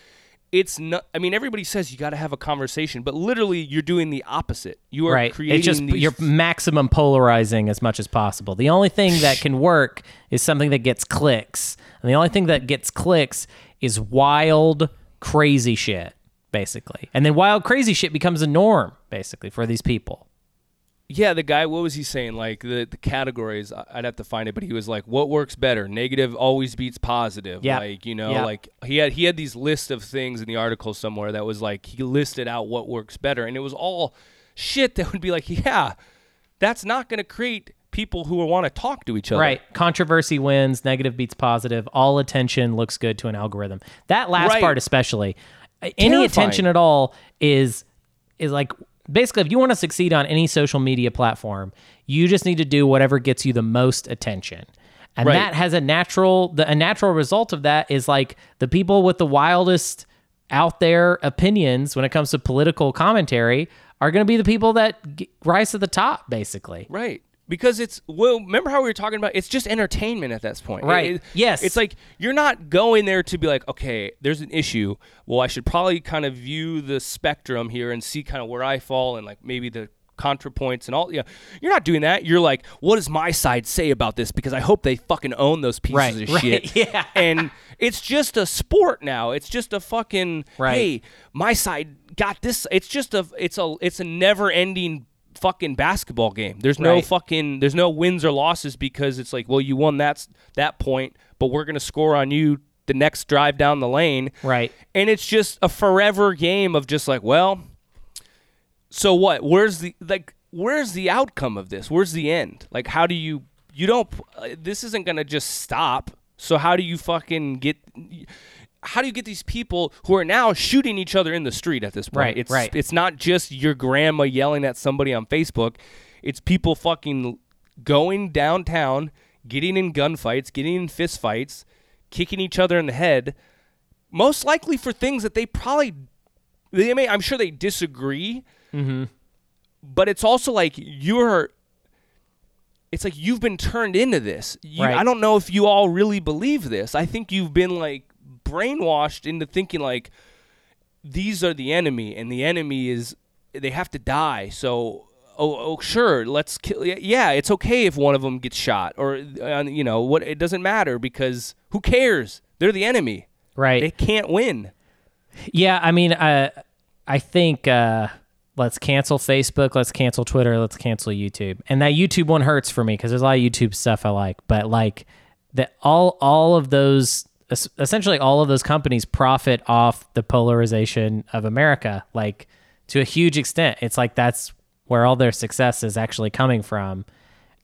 it's not I mean, everybody says you got to have a conversation, but literally you're doing the opposite. You are right. creating It's just these you're maximum polarizing as much as possible. The only thing that can work is something that gets clicks, and the only thing that gets clicks is wild, crazy shit, basically. And then wild, crazy shit becomes a norm, basically, for these people. Yeah, the guy. What was he saying? Like the the categories. I'd have to find it, but he was like, "What works better? Negative always beats positive." Yeah. Like you know, Yeah. like he had he had these lists of things in the article somewhere that was like he listed out what works better, and it was all shit that would be like, yeah, that's not going to create people who want to talk to each other. Right. Controversy wins, negative beats positive. All attention looks good to an algorithm. That last Right. part especially. Any attention at all is is like basically if you want to succeed on any social media platform, you just need to do whatever gets you the most attention. And Right. that has a natural the a natural result of that is like the people with the wildest out there opinions when it comes to political commentary are going to be the people that g- rise to the top, basically. Right. Because it's well, remember how we were talking about it's just entertainment at this point. Right. It- Yes. It's like you're not going there to be like, okay, there's an issue. Well, I should probably kind of view the spectrum here and see kind of where I fall and like maybe the contrapoints and all yeah. You're not doing that. You're like, what does my side say about this? Because I hope they fucking own those pieces Right, of right, shit. yeah. And it's just a sport now. It's just a fucking Right. hey, my side got this. It's just a it's a it's a never ending fucking basketball game. There's no Right. fucking there's no wins or losses because it's like, well, you won that that point, but we're gonna score on you the next drive down the lane. Right. And it's just a forever game of just like, well, so what? Where's the like? Where's the outcome of this? Where's the end? Like, how do you? You don't. uh, This isn't gonna just stop. So how do you fucking get? How do you get these people who are now shooting each other in the street at this point? Right, It's right. it's not just your grandma yelling at somebody on Facebook. It's people fucking going downtown, getting in gunfights, getting in fistfights, kicking each other in the head. Most likely for things that they probably they may I'm sure they disagree. Mm-hmm. But it's also like you're it's like you've been turned into this. You, Right. I don't know if you all really believe this. I think you've been like brainwashed into thinking like these are the enemy and the enemy is they have to die. So oh, oh sure, let's kill yeah, it's okay if one of them gets shot or uh, you know, what it doesn't matter because who cares? They're the enemy. Right. They can't win. Yeah, I mean, uh, I think uh, let's cancel Facebook, let's cancel Twitter, let's cancel YouTube, and that YouTube one hurts for me because there's a lot of YouTube stuff I like, but like that all all of those essentially all of those companies profit off the polarization of America, like to a huge extent. It's like that's where all their success is actually coming from,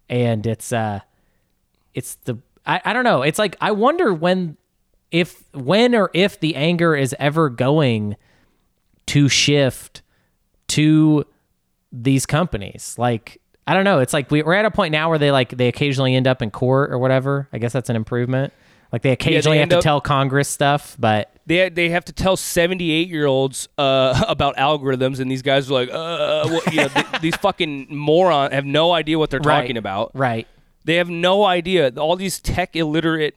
and it's uh, it's the I, I don't know. It's like I wonder when if when or if the anger is ever going to shift to these companies. Like i don't know. It's like we, we're at a point now where they like they occasionally end up in court or whatever. I guess that's an improvement like they occasionally have to up- tell congress stuff but they they have to tell 78 year olds uh, about algorithms and these guys are like uh what, you know th- these fucking morons have no idea what they're Right. talking about. Right. They have no idea. All these tech illiterate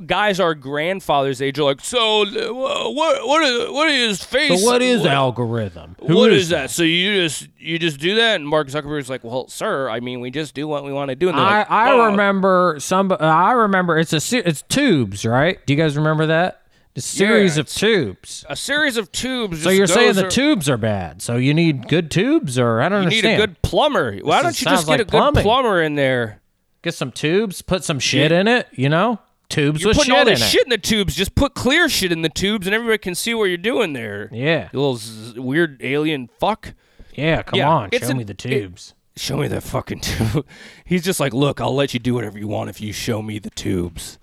guys our grandfather's age are like so uh, what what is what is face algorithm what is that so you just you just do that and mark zuckerberg's like well sir i mean we just do what we want to do and I, like, I "Oh." remember some. I remember it's a it's tubes, right? Do you guys remember that? The series of tubes. a series of tubes So you're saying the ar- tubes are bad. So you need good tubes, or I don't know. you need a good plumber why This don't you just get a like good plumber in there Get some tubes, put some shit in it. You know, tubes You're with putting shit all in this it. shit in the tubes. Just put clear shit in the tubes, and everybody can see what you're doing there. Yeah, You little z- weird alien fuck. yeah. Come Yeah, on, show an- me the tubes. Show me the fucking tube. He's just like, look, I'll let you do whatever you want if you show me the tubes.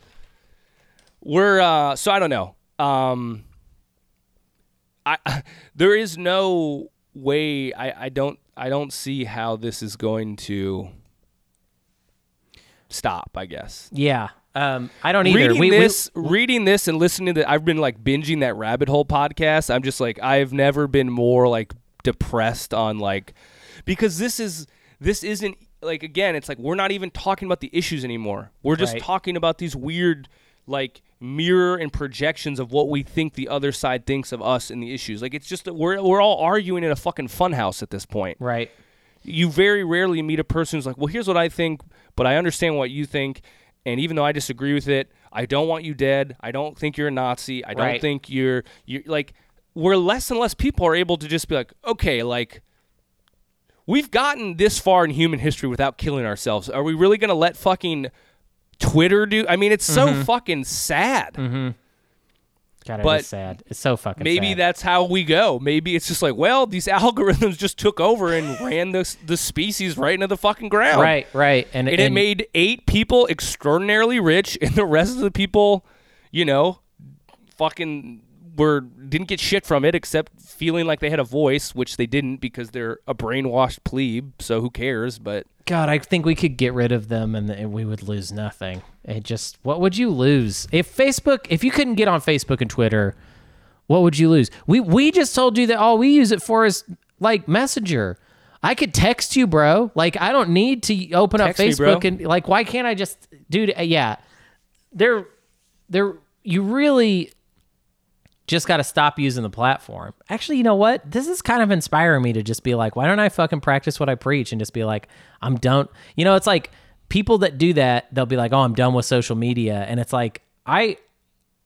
We're uh, so I don't know. Um, I there is no way. I I don't I don't see how this is going to stop. I guess. yeah. Um, I don't either. reading we, we- this, reading this, and listening to. I've been like binging that rabbit hole podcast. I'm just like I've never been more like depressed on like because this is this isn't like again. It's like we're not even talking about the issues anymore. We're just Right. talking about these weird like mirror and projections of what we think the other side thinks of us and the issues. Like it's just that we're we're all arguing in a fucking funhouse at this point right. you very rarely meet a person who's like, well, here's what I think, but I understand what you think. And even though I disagree with it, I don't want you dead. I don't think you're a Nazi. I don't Right. think you're you're like where less and less people are able to just be like, okay, like we've gotten this far in human history without killing ourselves. Are we really gonna let fucking Twitter do? I mean, it's so Mm-hmm. fucking sad. God, But it's sad. It's so fucking. Maybe sad. that's how we go. Maybe it's just like, well, these algorithms just took over and ran the the species right into the fucking ground. right, right, and, and, it made eight people extraordinarily rich, and the rest of the people, you know, fucking were didn't get shit from it except feeling like they had a voice, which they didn't because they're a brainwashed plebe. So who cares? But God, I think we could get rid of them and we would lose nothing. It just, what would you lose if Facebook? If you couldn't get on Facebook and Twitter, What would you lose? We we just told you that all we use it for is like Messenger. I could text you, bro. Like I don't need to open Text up me. Facebook and like why can't I just dude uh, yeah. They're they're you really just got to stop using the platform. Actually, you know what? This is kind of inspiring me to just be like, why don't I fucking practice what I preach and just be like, I'm done. You know, it's like people that do that, they'll be like, oh, I'm done with social media. And it's like, I,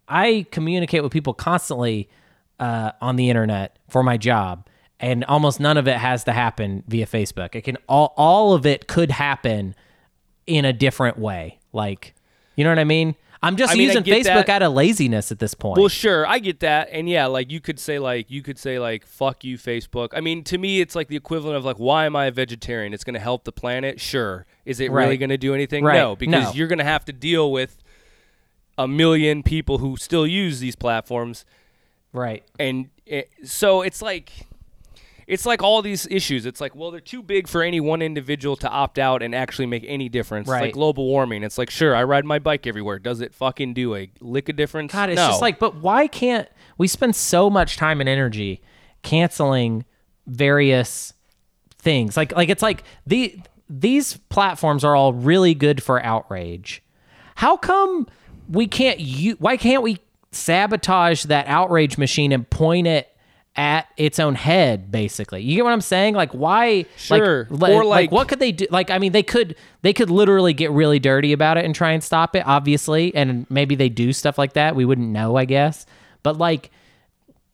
I communicate with people constantly uh, on the internet for my job. And almost none of it has to happen via Facebook. It can all all of it could happen in a different way. Like, you know what I mean? I'm just I mean, using Facebook that. out of laziness at this point. Well, sure, I get that, and yeah, like you could say like you could say like fuck you, Facebook. I mean, to me, it's like the equivalent of like why am I a vegetarian? It's going to help the planet. Sure, is it really going to do anything? Right. No, because No. you're going to have to deal with a million people who still use these platforms, right. and it, so it's like. It's like all these issues. It's like, well, they're too big for any one individual to opt out and actually make any difference. It's like global warming. It's like, sure, I ride my bike everywhere. Does it fucking do a lick of difference? God, it's no. just like, but why can't we spend so much time and energy canceling various things? Like, like it's like the these platforms are all really good for outrage. How come we can't? You why can't we sabotage that outrage machine and point it? At its own head, basically. You get what I'm saying? Like, why? Sure. Like, Or, like, like- what could they do? Like, I mean, they could they could literally get really dirty about it and try and stop it, obviously, and maybe they do stuff like that. We wouldn't know, I guess. But like,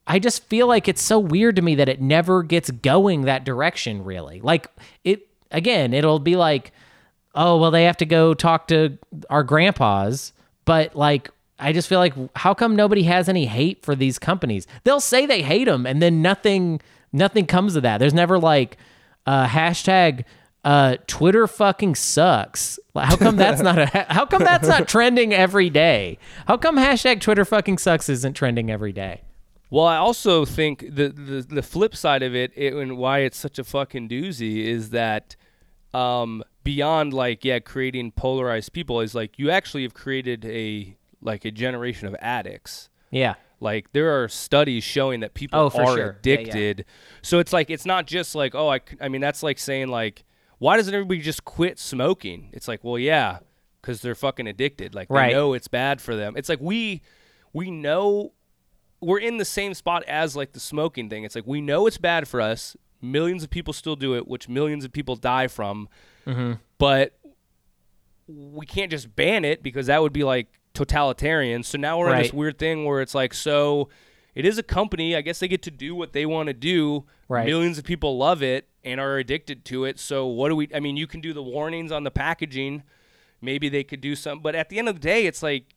I just feel like it's so weird to me that it never gets going that direction. Really, like it again. It'll be like, oh well, they have to go talk to our grandpas, but like. I just feel like how come nobody has any hate for these companies? They'll say they hate them, and then nothing, nothing comes of that. There's never like uh, hashtag uh, Twitter fucking sucks. How come that's not a? How come that's not trending every day? How come hashtag Twitter fucking sucks isn't trending every day? Well, I also think the the, the flip side of it, it and why it's such a fucking doozy is that um, beyond like yeah, creating polarized people is like you actually have created a like a generation of addicts. Yeah, Like there are studies showing that people Oh, are sure. Yeah, yeah. addicted. So it's like it's not just like oh I I mean that's like saying like why doesn't everybody just quit smoking? It's like well yeah because they're fucking addicted. Like Right. they know it's bad for them. It's like we we know we're in the same spot as like the smoking thing. It's like we know it's bad for us. Millions of people still do it, which millions of people die from. Mm-hmm. But we can't just ban it because that would be like totalitarian. So now we're in this weird thing where it's like, so it is a company. I guess they get to do what they want to do. Right. Millions of people love it and are addicted to it. So what do we? I mean, you can do the warnings on the packaging. Maybe they could do something, but at the end of the day, it's like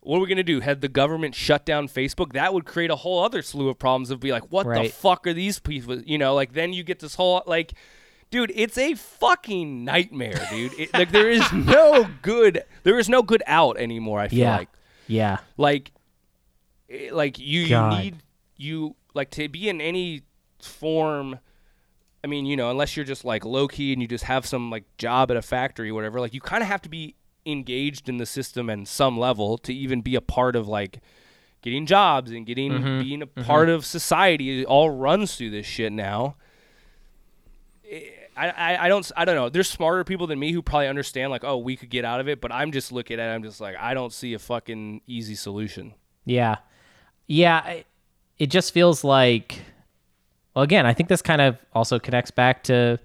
what are we gonna do? Had the government shut down Facebook? That would create a whole other slew of problems. Of be like, what the fuck are these people? You know, like then you get this whole like, dude, it's a fucking nightmare, dude. It, like there is no good, there is no good out anymore. I feel yeah, like, yeah, like, eh, like you, you need you like to be in any form. I mean, you know, unless you're just like low key and you just have some like job at a factory or whatever, like you kind of have to be engaged in the system and some level to even be a part of like getting jobs and getting Mm-hmm. being a part of society. It all runs through this shit now. Eh, I, I, I don't I don't know. There's smarter people than me who probably understand like, oh, we could get out of it, but I'm just looking at it, I'm just like, I don't see a fucking easy solution. yeah, yeah. It just feels like, well, again, I think this kind of also connects back to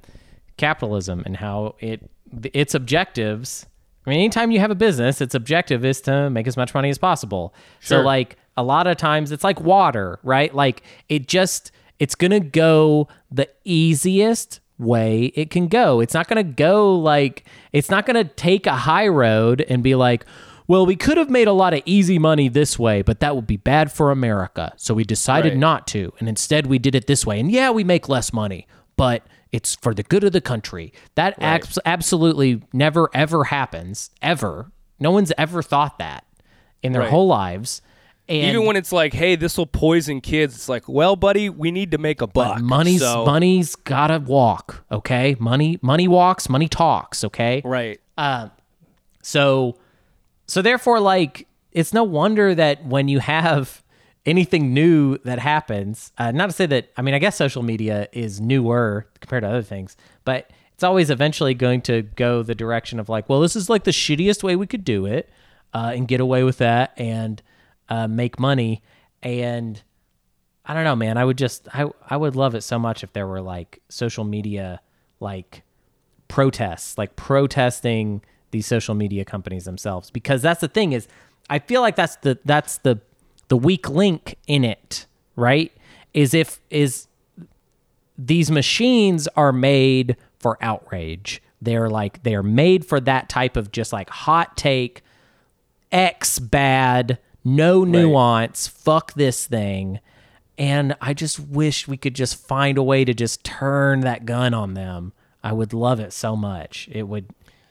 capitalism and how it its objectives. I mean, anytime you have a business, its objective is to make as much money as possible. So, like a lot of times, it's like water, right? Like it just it's gonna go the easiest way it can go. It's not gonna go like it's not gonna take a high road and be like, well, we could have made a lot of easy money this way, but that would be bad for America. So we decided Right. not to, and instead we did it this way. And yeah, we make less money, but it's for the good of the country. That abs- absolutely never ever happens ever. No one's ever thought that in their Right. whole lives. And Even when it's like, hey, this will poison kids, it's like, well, buddy, we need to make a buck. money's so, money's gotta walk, okay? Money money walks, money talks, okay? Right. So so therefore like it's no wonder that when you have anything new that happens, uh, not to say that, I mean, I guess social media is newer compared to other things, but it's always eventually going to go the direction of like, well, this is like the shittiest way we could do it uh, and get away with that and uh, make money. And I don't know, man. I would just, I, I would love it so much if there were like social media, like protests, like protesting these social media companies themselves. Because that's the thing is, I feel like that's the that's the the weak link in it, right? Is if is these machines are made for outrage. They're like they're made for that type of just like hot take, X bad, no nuance, fuck this thing. And I just wish we could just find a way to just turn that gun on them. I would love it so much. It would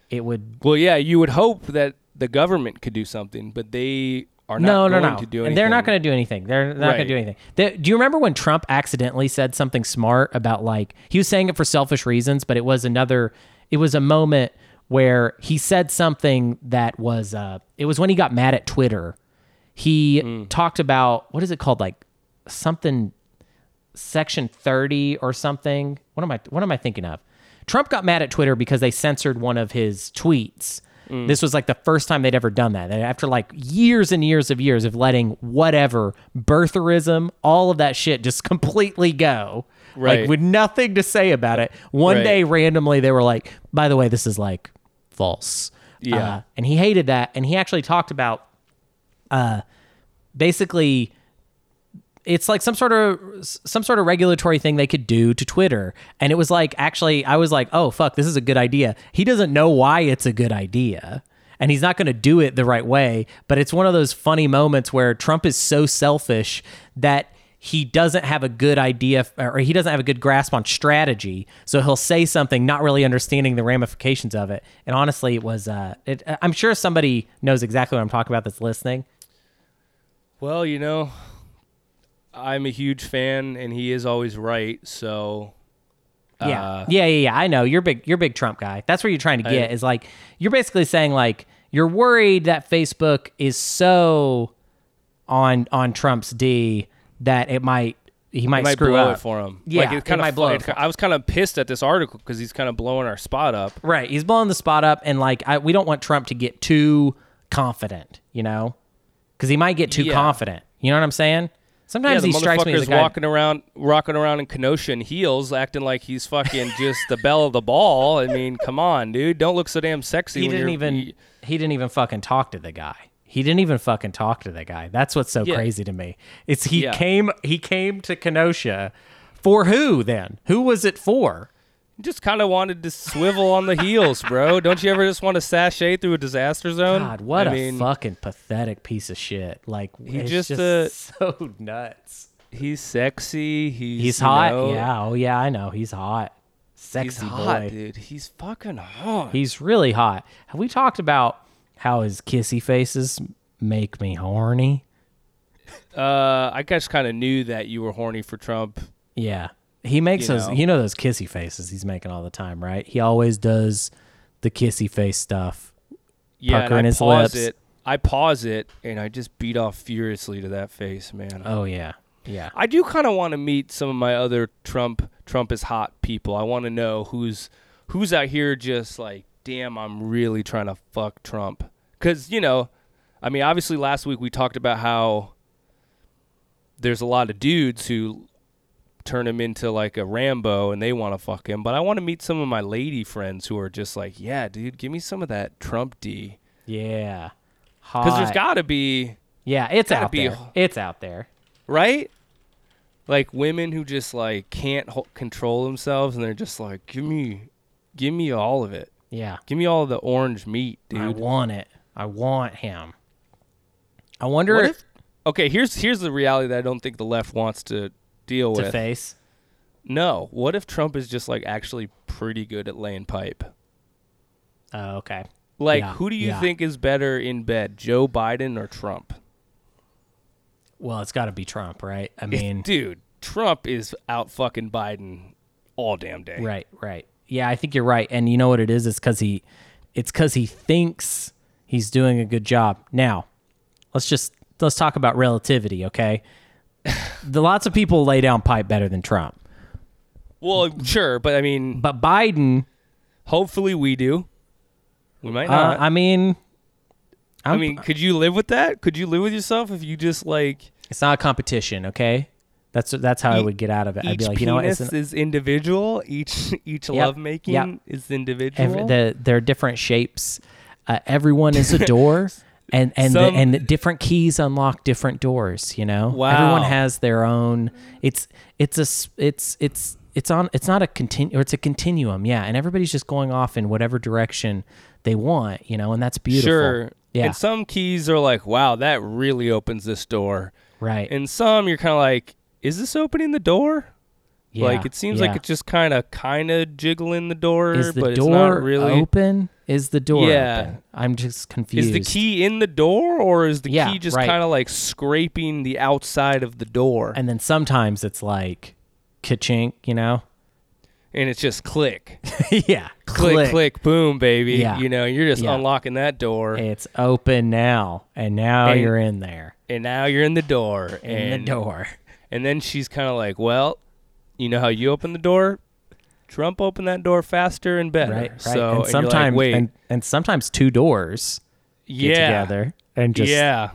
it would Well, yeah, you would hope that the government could do something, but they are not no, no, going no. to do and anything. they're not going to do anything. They're not going to do anything. They- do you remember when Trump accidentally said something smart about like he was saying it for selfish reasons, but it was another. It was a moment where he said something that was. Uh, it was when he got mad at Twitter. He Hmm. talked about what is it called, like something section 30 or something. What am I what am I thinking of? Trump got mad at Twitter because they censored one of his tweets. This was like the first time they'd ever done that. And after like years and years of years of letting whatever birtherism, all of that shit just completely go. Right. Like with nothing to say about it. One Right. day randomly they were like, by the way, this is like false. Yeah. Uh, and he hated that. And he actually talked about uh basically it's like some sort of some sort of regulatory thing they could do to Twitter. And it was like actually I was like, "Oh fuck, this is a good idea." He doesn't know why it's a good idea. And he's not going to do it the right way, but it's one of those funny moments where Trump is so selfish that he doesn't have a good idea or he doesn't have a good grasp on strategy. So he'll say something not really understanding the ramifications of it. And honestly, it was uh it, I'm sure somebody knows exactly what I'm talking about that's listening. Well, you know, I'm a huge fan, and he is always right. So, Yeah. uh, yeah, yeah, yeah. I know. You're big you're big Trump guy. That's what you're trying to get is like you're basically saying like you're worried that Facebook is so on on Trump's D that it might he might, it might screw blow up. it for him. Yeah, like, it kind might of blow fun- it I was kind of pissed at this article because he's kind of blowing our spot up. Right. He's blowing the spot up and like I, we don't want Trump to get too confident, you know? Cuz he might get too Yeah. confident. You know what I'm saying? Sometimes yeah, he strikes me as walking around, rocking around in Kenosha in heels, acting like he's fucking just the belle of the ball. I mean, come on, dude, don't look so damn sexy. he didn't even you- he didn't even fucking talk to the guy. He didn't even fucking talk to the guy. That's what's so Yeah. crazy to me. It's he Yeah. came he came to Kenosha for who then? Who was it for? Just kind of wanted to swivel on the heels, bro. Don't you ever just want to sashay through a disaster zone? God, what I a mean, fucking pathetic piece of shit. Like He just, just, uh, so nuts. he's sexy. He's He's you hot. know, yeah, oh yeah, I know. He's hot. he's Sexy hot, boy. dude. He's fucking hot. He's really hot. Have we talked about how his kissy faces make me horny? Uh, I just kind of knew that you were horny for Trump. Yeah. He makes You those know. you know those kissy faces he's making all the time, right? He always does the kissy face stuff. Yeah, and I his pause lips. it. I pause it, and I just beat off furiously to that face, man. Oh yeah. Yeah. I do kind of want to meet some of my other Trump Trump is hot people. I want to know who's who's out here just like, damn, I'm really trying to fuck Trump. Cuz, you know, I mean, obviously last week we talked about how there's a lot of dudes who turn him into like a Rambo and they want to fuck him, but I want to meet some of my lady friends who are just like, yeah, dude, give me some of that Trump D. Yeah. Cuz there's got to be Yeah, it's out be- there. It's out there. right? Like women who just like can't ho- control themselves and they're just like, give me, give me all of it. Yeah. Give me all of the orange meat, dude. I want it. I want him. I wonder if? Okay, here's here's the reality that I don't think the left wants to deal to with. face. No, what if Trump is just like actually pretty good at laying pipe? Oh, okay. Like, Yeah, who do you yeah. think is better in bed, Joe Biden or Trump? Well, it's got to be Trump, right? I mean, dude, Trump is out fucking Biden all damn day. Right, right. Yeah, I think you're right. And you know what it is? It's because he, it's because he thinks he's doing a good job. Now, let's just let's talk about relativity, okay? The lots of people lay down pipe better than Trump, Well, sure, but I mean, but Biden. hopefully we do. We might Uh, not. I mean, I I'm- mean, could you live with that? Could you live with yourself if you just like it's not a competition. Okay, that's that's how I would get out of it. I'd be like, you know what? It's is individual. Each each Yep, lovemaking yep. is individual. Every, the, they're different shapes. Uh, everyone is a door, and and Some- the, and different keys unlock different doors. You know, Wow. everyone has their own. It's it's a it's it's it's on. It's not a continu or it's a continuum. Yeah, and everybody's just going off in whatever direction they want. You know, and that's beautiful. Sure. Yeah. And some keys are like, wow, that really opens this door. right. And some you're kind of like, is this opening the door? Yeah. Like it seems yeah. like it's just kind of kind of jiggling the door, is the but door it's not really. open? Is the door Yeah. open? I'm just confused. Is the key in the door, or is the Yeah, key just right. kind of like scraping the outside of the door, and, then sometimes it's like ka-chink, you know? And it's just click, yeah. click, click, boom, baby. Yeah. You know, you're just Yeah. unlocking that door, It's open now, and now And- you're in there. and now you're in the door, In and the door. And then she's kind of like, well, you know how you open the door? Trump opened that door faster and better. Right, right. So and like, sometimes wait, and, and sometimes two doors get yeah, together and just yeah,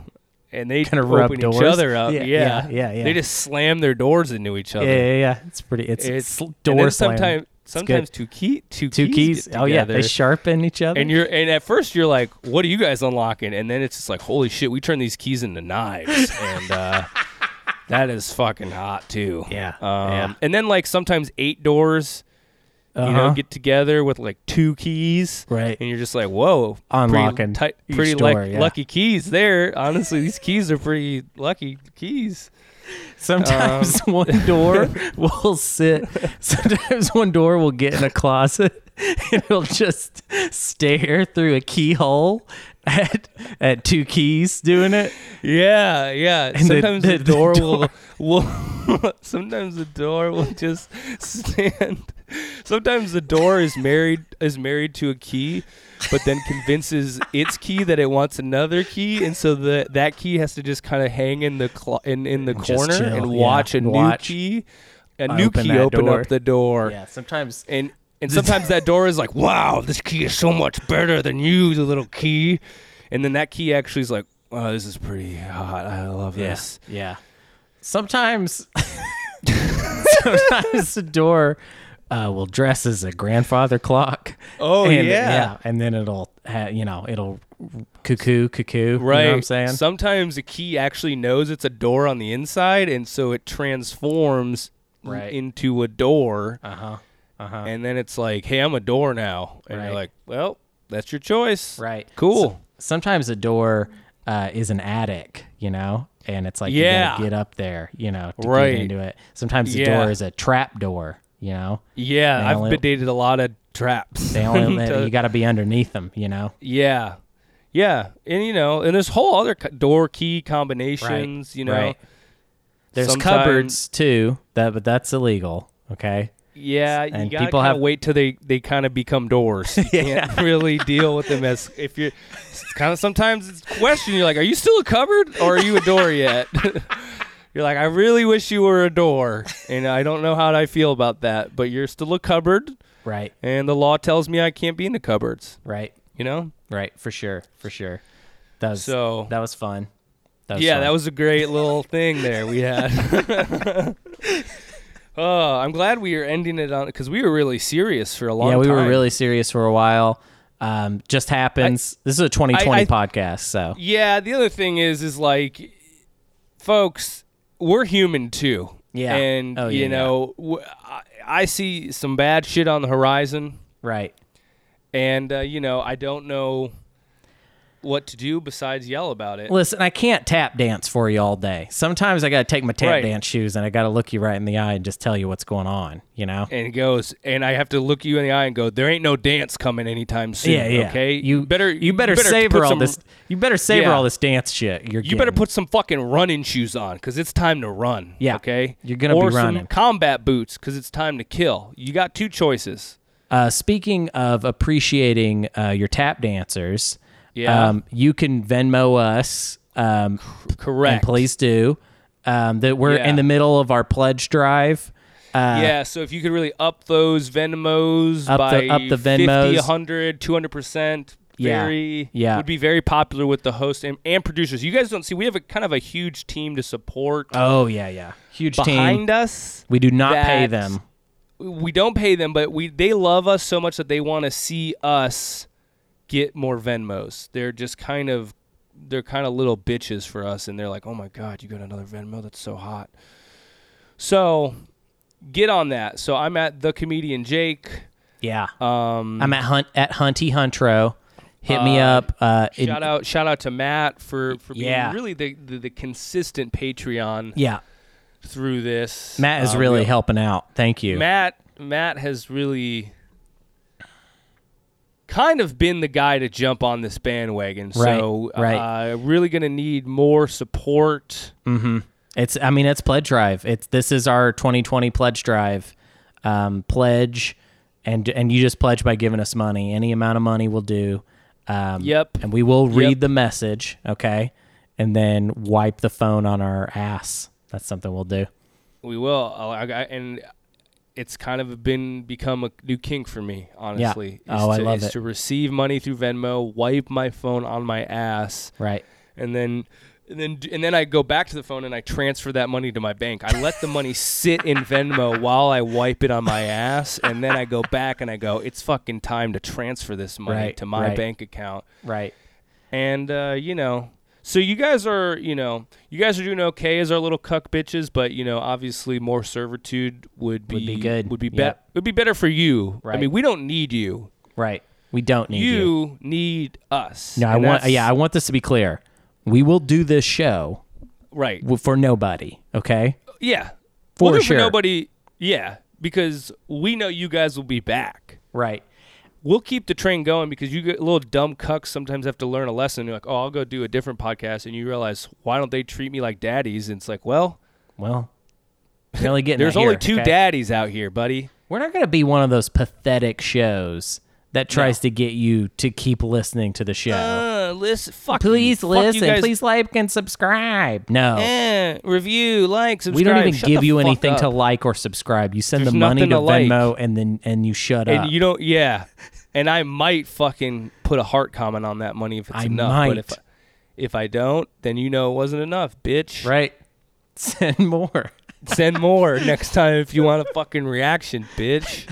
and they kinda open rub each doors. other up. Yeah, Yeah, yeah, yeah, yeah. They just slam their doors into each other. yeah, yeah, yeah. It's pretty it's, It's door slam. sometimes sometimes two key two, two keys. get Oh yeah, they sharpen each other. and you're and at first you're like, what are you guys unlocking? And then it's just like, holy shit, we turn these keys into knives, and uh, that is fucking hot too. Yeah, Um, yeah. And then like sometimes eight doors, you know, Uh-huh. get together with like two keys, Right. And you're just like, whoa, Unlocking pretty, each pretty door, luck- yeah. lucky keys there. Honestly, these keys are pretty lucky keys. Sometimes Um, one door will sit. Sometimes one door will get in a closet and it'll just stare through a keyhole at at two keys doing it. Yeah, yeah. the- sometimes the, the- the door, door- will will sometimes the door will just stand. Sometimes the door is married is married to a key, but then convinces its key that it wants another key, and so the that key has to just kind of hang in the clo- in in the And corner chill, and yeah, watch a new watch. key, a new Open key open door. up the door, Yeah, sometimes and and sometimes that door is like, wow, this key is so much better than you, the little key, and then that key actually is like, wow, this is pretty hot. I love yeah, this. yeah. Sometimes sometimes the door uh, will dress as a grandfather clock. Oh, and, yeah. and then it'll ha- you know it'll cuckoo cuckoo. Right. You know what I'm saying? Sometimes a key actually knows it's a door on the inside, and so it transforms Right. into a door, Uh huh. Uh huh. and then it's like, hey, I'm a door now. And Right. you're like, well, that's your choice. Right. Cool. So- sometimes a door uh, is an attic, you know, and it's like Yeah. you gotta get up there, you know, to Right. get into it. Sometimes the Yeah. door is a trap door, you know. yeah, They I've only- been dated a lot of traps. They only To- you got to be underneath them, you know. yeah. Yeah. And, you know, and there's whole other door key combinations, you know. Right. There's Sometimes- cupboards too, that but that's illegal. Okay. Yeah, And people have- wait till they, they kind of become doors. You Yeah. can't really deal with them as if you're. Kind of sometimes it's question. You're like, are you still a cupboard or are you a door yet? you're like, I really wish you were a door, and I don't know how I feel about that. But you're still a cupboard, Right. and the law tells me I can't be in the cupboards. Right. You know. Right. For sure. For sure. That was So that was fun. That was yeah, fun. that was a great little thing there we had. oh, I'm glad we are ending it on because we were really serious for a long yeah, time. we were really serious for a while. Um, just happens. this is a 2020 I- podcast, so Yeah, the other thing is, is like, folks, we're human too. Yeah. And Oh, yeah, you yeah. know, w- I, I see some bad shit on the horizon, right. and uh, you know, I don't know what to do besides yell about it. Listen, I can't tap dance for you all day. Sometimes I got to take my tap Right. dance shoes and I got to look you right in the eye and just tell you what's going on, you know? and it goes, and I have to look you in the eye and go, "There ain't no dance coming anytime soon." Yeah, yeah. Okay, You better, you better, put savor all some- this. You better savor Yeah. all this dance shit. You're You better put some fucking running shoes on because it's time to run. Yeah. Okay. You're gonna be or running. some combat boots because it's time to kill. You got two choices. Uh, speaking of appreciating uh, your tap dancers, Yeah. um, you can Venmo us. Um, Correct. And please do. um, that we're Yeah. in the middle of our pledge drive. Uh, yeah, so if you could really up those Venmos Up by the- up the 50, Venmos. 100, 200%, Yeah, very yeah. would be very popular with the host and, and producers. You guys don't see we have a kind of a huge team to support Oh yeah, yeah. Huge team. behind us. We do not pay them. We don't pay them, but we they love us so much that they want to see us get more Venmos. They're just kind of they're kind of little bitches for us and they're like, "Oh my god, you got another Venmo? That's so hot." So, get on that. So I'm at the comedian Jake. Yeah. Um, I'm at Hunt at Hunty Huntro. Hit me Uh, up. Uh, it- shout out, shout out to Matt for for being Yeah. really the, the the consistent Patreon yeah. through this. Matt is Um, really helping out. Thank you. Matt Matt has really kind of been the guy to jump on this bandwagon. so Right, Uh, really going to need more support. Mm-hmm. It's. I mean, it's pledge drive. It's. This is our 2020 pledge drive. Um, pledge, and and you just pledge by giving us money. Any amount of money will do. Um, Yep. And we will read Yep. the message. Okay. And then wipe the phone on our ass. That's something we'll do. We will, I, I, and it's kind of been become a new kink for me, honestly. Oh, I love is it. to receive money through Venmo, wipe my phone on my ass, Right. and then and then and then I go back to the phone and I transfer that money to my bank. I let the money sit in Venmo while I wipe it on my ass, and then I go back and I go, "It's fucking time to transfer this money Right, to my right. bank account." Right. And uh, you know, so you guys are, you know, you guys are doing okay as our little cuck bitches, but you know, obviously more servitude would be Would be good. Would be Yep. better. Would be better for you. Right. I mean, we don't need you. Right. We don't need you. you need us. No, I And want. Yeah, I want this to be clear. We will do this show right. for nobody. Okay. Yeah. For We'll sure. nobody. Yeah, because we know you guys will be back. Right. We'll keep the train going because you get little dumb cucks sometimes have to learn a lesson. You're like, oh, I'll go do a different podcast, and you realize why don't they treat me like daddies? And it's like, well, Well, only getting. there's only here, two okay? daddies out here, buddy. We're not going to be one of those pathetic shows that tries to get you to keep listening to the show. Uh, listen, fuck. Please you. Fuck listen. guys. Please like and subscribe. No. Eh, review, like, subscribe. we don't even Shut give you fuck anything to like or subscribe. You send There's the money to to like. Venmo and then and you shut up. And you don't, yeah. And I might fucking put a heart comment on that money if it's I enough. might. But if if I don't, then you know it wasn't enough, bitch. right. Send more. Send more next time if you want a fucking reaction, bitch.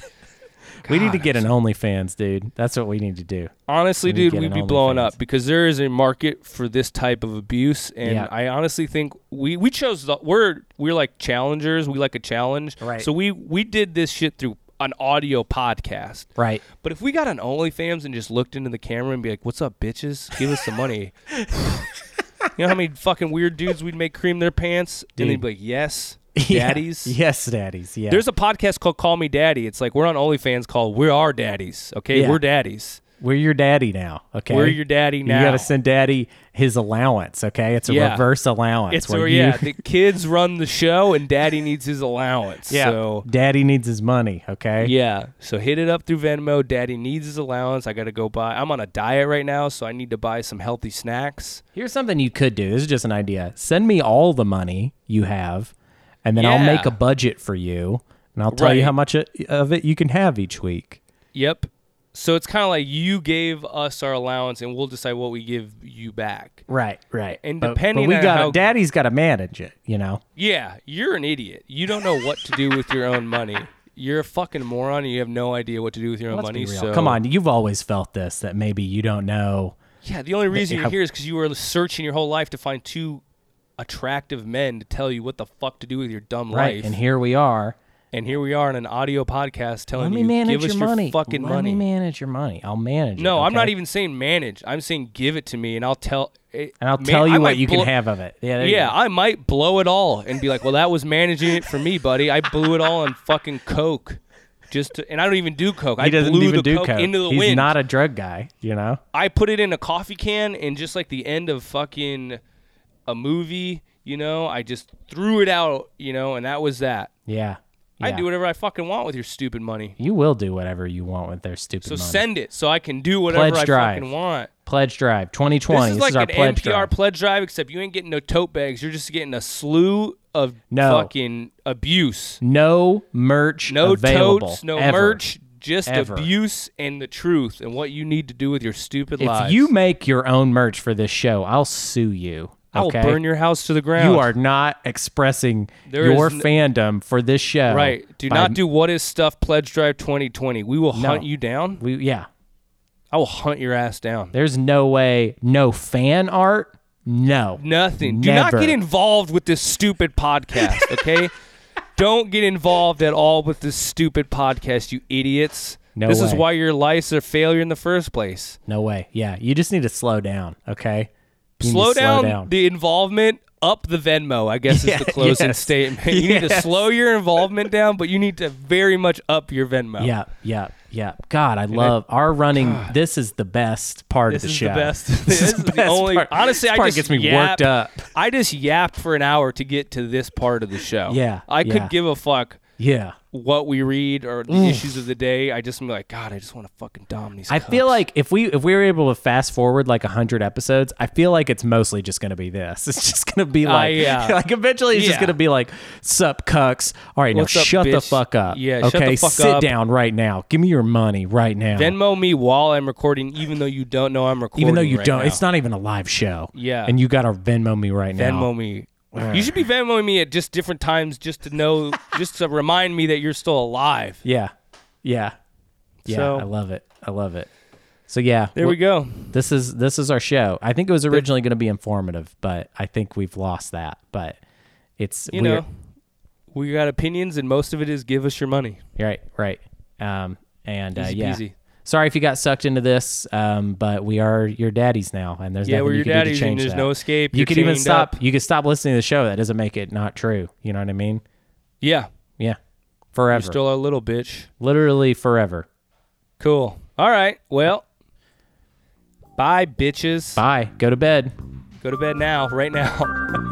we need to God, get an OnlyFans, dude. That's what we need to do. Honestly, We dude, we'd be blowing OnlyFans. up because there is a market for this type of abuse, and Yeah. I honestly think we we chose the we're we're like challengers. We like a challenge, Right. So we we did this shit through an audio podcast. Right. But if we got an OnlyFans and just looked into the camera and be like, "What's up, bitches? Give us some money." you know how many fucking weird dudes we'd make cream their pants, Dude. and they'd be like, "Yes, Yeah. daddies." Yes, daddies. Yeah. There's a podcast called Call Me Daddy. It's like we're on OnlyFans called We're Our Daddies. Okay, Yeah. we're daddies. We're your daddy now. Okay. We're your daddy now. You got to send daddy his allowance. Okay. It's a Yeah. reverse allowance. It's where where you- yeah, the kids run the show and daddy needs his allowance. yeah. So daddy needs his money. Okay. yeah, so hit it up through Venmo. Daddy needs his allowance. I got to go buy. I'm on a diet right now, so I need to buy some healthy snacks. Here's something you could do. This is just an idea. Send me all the money you have, and then I'll make a budget for you, and I'll tell you how much of it you can have each week. Yep. So it's kind of like you gave us our allowance, and we'll decide what we give you back. Right. Right. And But- depending but we on got how- daddy's got to manage it. You know. Yeah, you're an idiot. You don't know what to do with your own money. You're a fucking moron, and you have no idea what to do with your own Let's money. So Come on, you've always felt this that maybe you don't know. Yeah, the only reason you're here is because you were searching your whole life to find two attractive men to tell you what the fuck to do with your dumb Right. life. And here we are. And here we are in an audio podcast telling Let me you, manage give us your money. fucking Let money. me manage your money. I'll manage it. no, I'm not even saying manage. I'm saying give it to me, and I'll tell. it- And I'll man, tell I you what might you blow- can have of it. Yeah. there you Yeah, go. I might blow it all and be like, "Well, that was managing it for me, buddy. I blew it all on fucking coke." Just to, and I don't even do coke. He I doesn't blew even the do coke, coke. into the He's wind. not a drug guy. You know. I put it in a coffee can and just like the end of fucking a movie, you know, I just threw it out, you know, and that was that. Yeah. I do whatever I fucking want with your stupid money. You will do whatever you want with their stupid So money. So send it so I can do whatever Pledge I drive. fucking want. pledge drive 2020. This is like an pledge NPR drive. pledge drive, except you ain't getting no tote bags. You're just getting a slew of No. fucking abuse. No merch No totes, no ever. merch, just Ever. abuse and the truth and what you need to do with your stupid If lives. you make your own merch for this show, I'll sue you. I will burn your house to the ground. You are not expressing There your n- fandom for this show. right. Do by- not do what is stuff pledge drive 2020. We will No. hunt you down. We, yeah. I will hunt your ass down. There's no way. No fan art. No. Nothing. Do not get involved with this stupid podcast, okay? Don't get involved at all with this stupid podcast, you idiots. No this is why your life's a failure in the first place. No way. Yeah. You just need to slow down. Okay. You need Slow down, the involvement, up the Venmo, I guess Yeah, is the closing yes. statement. You need to slow your involvement down, but you need to very much up your Venmo. Yeah, yeah, yeah. God, I love our running. This is the best part This of the is show. the best. This, This is is the best only- part. honestly, This I part just gets me yap. worked up. I just yapped for an hour to get to this part of the show. Yeah, I yeah. could give a fuck Yeah. What we read or the mm. issues of the day. I just am like, God, I just want to fucking dom these. I feel like if we if we were able to fast forward like hundred episodes, I feel like it's mostly just gonna be this. It's just gonna be uh, like, yeah. like eventually it's just gonna be like, "Sup, cucks? All right, What's now up, shut the fuck up. Yeah, okay, sit up. down right now. Give me your money right now. Venmo me while I'm recording, even though you don't know I'm recording. Even though you right don't, now. it's not even a live show. Yeah. and you gotta Venmo me right now. Venmo me. You should be Venmoing me at just different times, just to know, just to remind me that you're still alive. Yeah, yeah, yeah. So- I love it. I love it. So yeah, There we go. This is this is our show. I think it was originally going to be informative, but I think we've lost that. But it's You we're- know, we got opinions, and most of it is give us your money. right, right. Um, and uh, Easy yeah, peasy. Sorry if you got sucked into this, um, but we are your daddies now, and there's Yeah, nothing we're you your can do to daddies, and change there's that. no escape. You could even stop. up. You could stop listening to the show. That doesn't make it not true. You know what I mean? Yeah, Yeah, forever, you're still a little bitch. literally forever. Cool. All right. Well, bye, bitches. Bye. Go to bed. Go to bed now, right now.